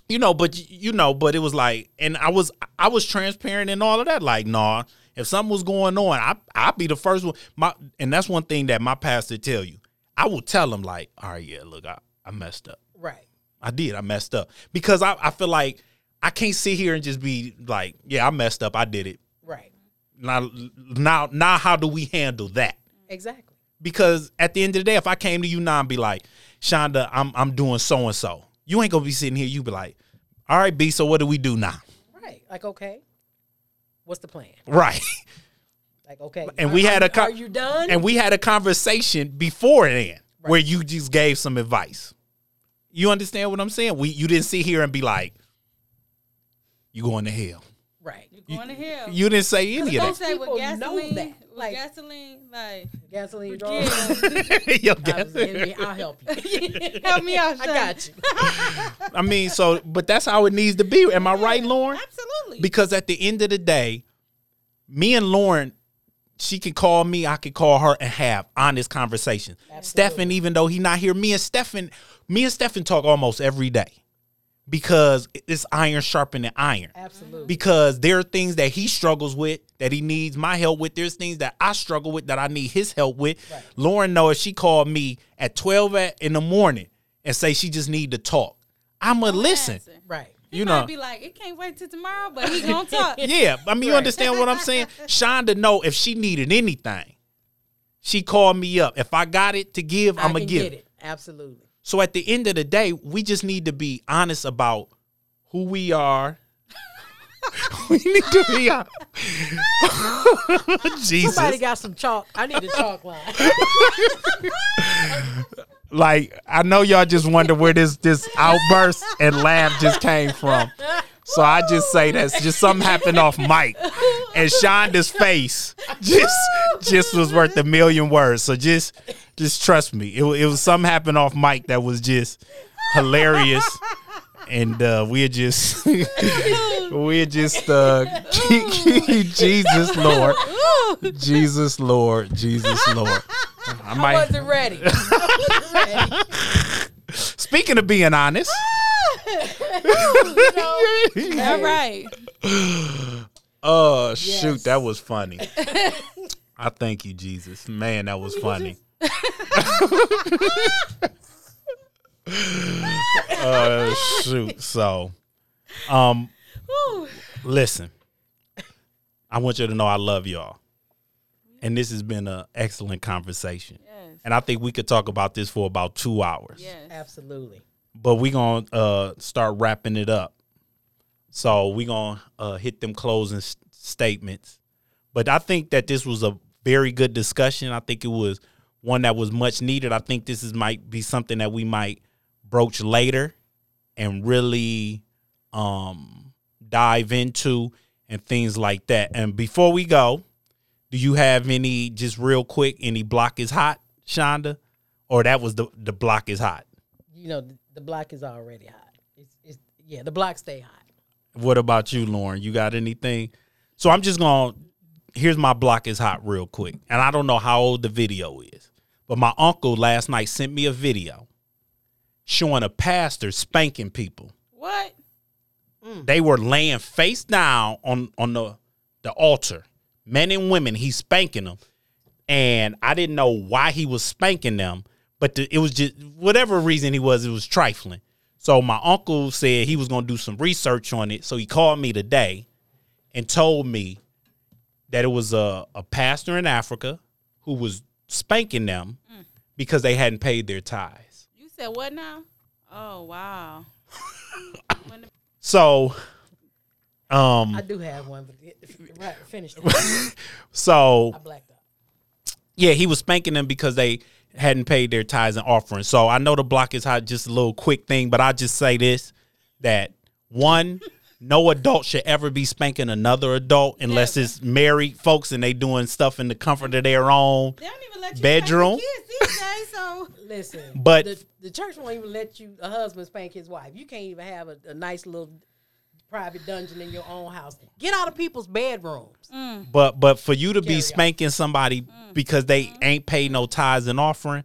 you know, but you know, but it was like, and I was I was transparent and all of that. Like, nah, if something was going on, I I'd be the first one. My and that's one thing that my pastor tell you. I will tell him like, all right, yeah, look, I, I messed up. Right. I did. I messed up because I, I feel like I can't sit here and just be like, yeah, I messed up. I did it. Right. Now, now, now, how do we handle that? Exactly. because at the end of the day, if I came to you now and be like, Shonda, I'm I'm doing so and so, you ain't gonna be sitting here. You be like, all right, B. So what do we do now? Right. Like, okay, what's the plan? Right. Like, okay. And are- we had a co- Are you done? and we had a conversation before then Right. where you just gave some advice. You understand what I'm saying? We you didn't sit here and be like, you going to hell. right. You going to hell. You didn't say any Don't of say with People know gasoline. that. With Like- gasoline, like Gasoline forgive. draws. that. Yo, I was the enemy. I'll help you. Help me out, I got you. I mean, so but that's how it needs to be. Am I right, Lauren? Absolutely. because at the end of the day, me and Lauren she can call me, I can call her and have honest conversations. Stefan, even though he not here, me and Stefan, me and Stefan talk almost every day because it's iron sharpening iron. Absolutely. Because there are things that he struggles with that he needs my help with. There's things that I struggle with that I need his help with. Right. Lauren knows she called me at 12 at, in the morning and say she just need to talk, I'ma listen. Answer. Right. You know. be like, it can't wait till tomorrow, but he gonna talk. Yeah, I mean, you understand what I'm saying? Shonda know if she needed anything, she called me up. If I got it to give, I I'm gonna give get it. it. Absolutely. So at the end of the day, we just need to be honest about who we are. we need to be honest. Jesus. Somebody got some chalk. I need a chalk line. like I know y'all just wonder where this this outburst and laugh just came from. So I just say that's just something happened off mic, and Shonda's face just just was worth a million words. So just just trust me, it, it was something happened off mic that was just hilarious, and uh, we're just we're just uh, Jesus Lord, Jesus Lord, Jesus Lord. I I might wasn't ready. I wasn't ready. Speaking of being honest, All right. oh shoot, Yes. that was funny. I thank you, Jesus. Man, that was funny. uh shoot. So um Whew. listen. I want you to know I love y'all. And this has been an excellent conversation. Yes. And I think we could talk about this for about two hours. Yes. Absolutely. but we gonna uh start wrapping it up so we gonna uh hit them closing s- statements but i think that this was a very good discussion i think it was one that was much needed i think this is might be something that we might broach later and really um dive into and things like that and before we go do you have any just real quick any block is hot shonda or that was the the block is hot You know, the, the block is already hot. It's, it's yeah, the block stay hot. What about you, Lauren? You got anything? So I'm just going to here's my block is hot real quick. And I don't know how old the video is. But my uncle last night sent me a video showing a pastor spanking people. What? Mm. They were laying face down on on the the altar. Men and women, he's spanking them. And I didn't know why he was spanking them, but the, it was just whatever reason he was, it was trifling. So my uncle said he was going to do some research on it. So he called me today and told me that it was a, a pastor in Africa who was spanking them mm. because they hadn't paid their tithes. You said what now? Oh wow. The- So, um, I do have one, but it- right, finish. so I blacked out. Yeah, he was spanking them because they hadn't paid their tithes and offerings. So I know the block is hot, just a little quick thing, but I just say this that one, no adult should ever be spanking another adult unless it's married folks and they doing stuff in the comfort of their own. they don't even let you Bedroom. spank kids these days. So Listen, But- the, the church won't even let you a husband spank his wife. You can't even have a, a nice little private dungeon in your own house. Get out of people's bedrooms. Mm. But but for you to be Carry on. spanking somebody mm. because they mm-hmm. ain't paid no tithes and offering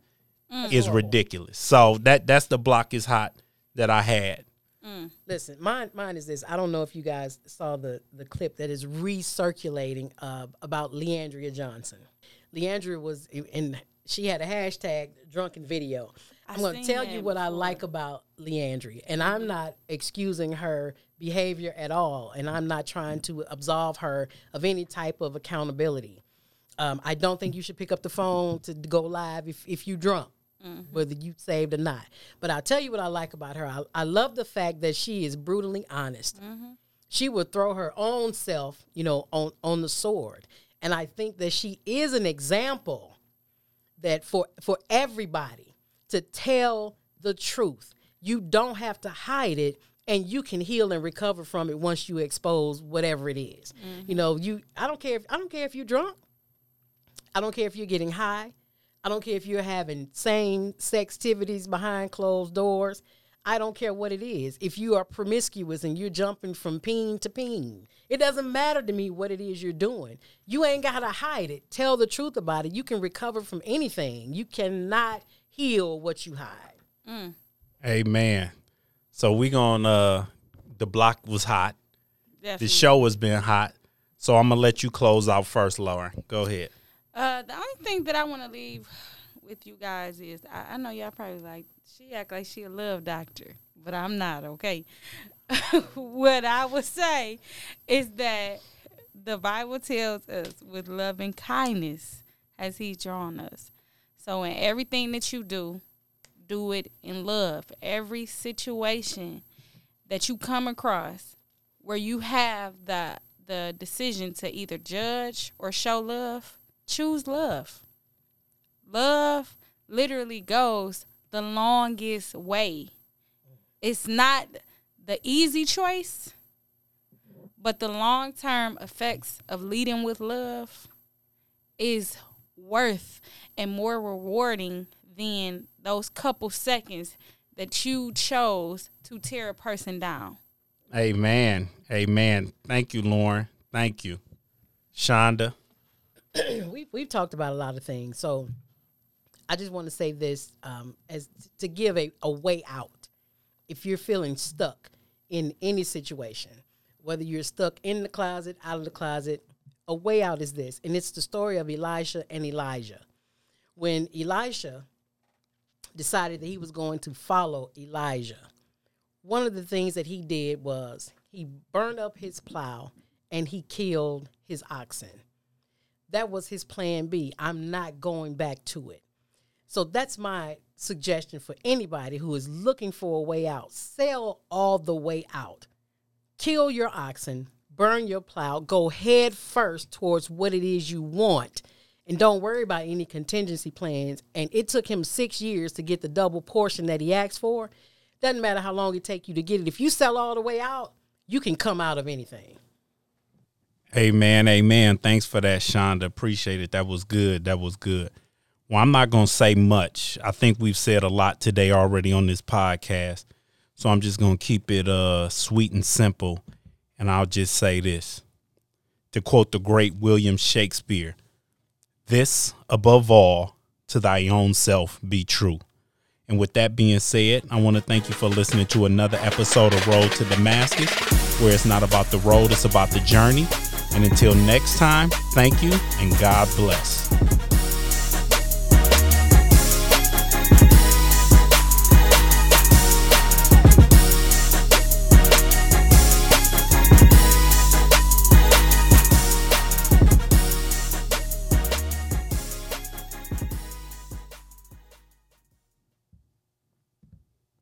mm. is ridiculous. So that that's the block is hot that I had. Listen, mine mine is this. I don't know if you guys saw the the clip that is recirculating uh, about Le'Andria Johnson. Le'Andria was in, she had a hashtag drunken video. I'm going to tell you what I like about Le'Andria, and I'm not excusing her behavior at all, and I'm not trying to absolve her of any type of accountability. Um, I don't think you should pick up the phone to go live if, if you drunk, Mm-hmm. whether you saved or not. But I'll tell you what I like about her. I, I love the fact that she is brutally honest. Mm-hmm. She would throw her own self, you know, on on the sword. And I think that she is an example that for for everybody to tell the truth. You don't have to hide it and you can heal and recover from it once you expose whatever it is. Mm-hmm. You know, you I don't care if I don't care if you're drunk. I don't care if you're getting high. I don't care if you're having same sex activities behind closed doors. I don't care what it is. If you are promiscuous and you're jumping from peen to peen, it doesn't matter to me what it is you're doing. You ain't got to hide it. Tell the truth about it. You can recover from anything. You cannot heal what you hide. Mm. Amen. So we going uh the block was hot. Definitely. The show has been hot. So I'm gonna let you close out first, Lauren. Go ahead. Uh the only thing that I wanna leave with you guys is I, I know y'all probably like she act like she a love doctor, but I'm not, okay? what I would say is that the Bible tells us with love and kindness has he drawn us. So in everything that you do, do it in love. Every situation that you come across where you have the the decision to either judge or show love, choose love. Love literally goes the longest way. It's not the easy choice, but the long term effects of leading with love is worth and more rewarding than those couple seconds that you chose to tear a person down. Amen. Amen. Thank you, Lauren. Thank you. Shonda. we've we've talked about a lot of things. So I just want to say this um, as to give a, a way out. If you're feeling stuck in any situation, whether you're stuck in the closet, out of the closet, a way out is this. And it's the story of Elisha and Elijah. When Elisha decided that he was going to follow Elijah, one of the things that he did was he burned up his plow and he killed his oxen. That was his plan B. I'm not going back to it. So that's my suggestion for anybody who is looking for a way out. Sell all the way out. Kill your oxen, burn your plow, go head first towards what it is you want and don't worry about any contingency plans. And it took him six years to get the double portion that he asked for. Doesn't matter how long it take you to get it. If you sell all the way out, you can come out of anything. Amen. Amen. Thanks for that, Shonda. Appreciate it. That was good. That was good. Well, I'm not going to say much. I think we've said a lot today already on this podcast. So I'm just going to keep it uh, sweet and simple. And I'll just say this to quote the great William Shakespeare this, above all, to thy own self be true. And with that being said, I want to thank you for listening to another episode of Road to Damascus, where it's not about the road, it's about the journey. And until next time, thank you and God bless.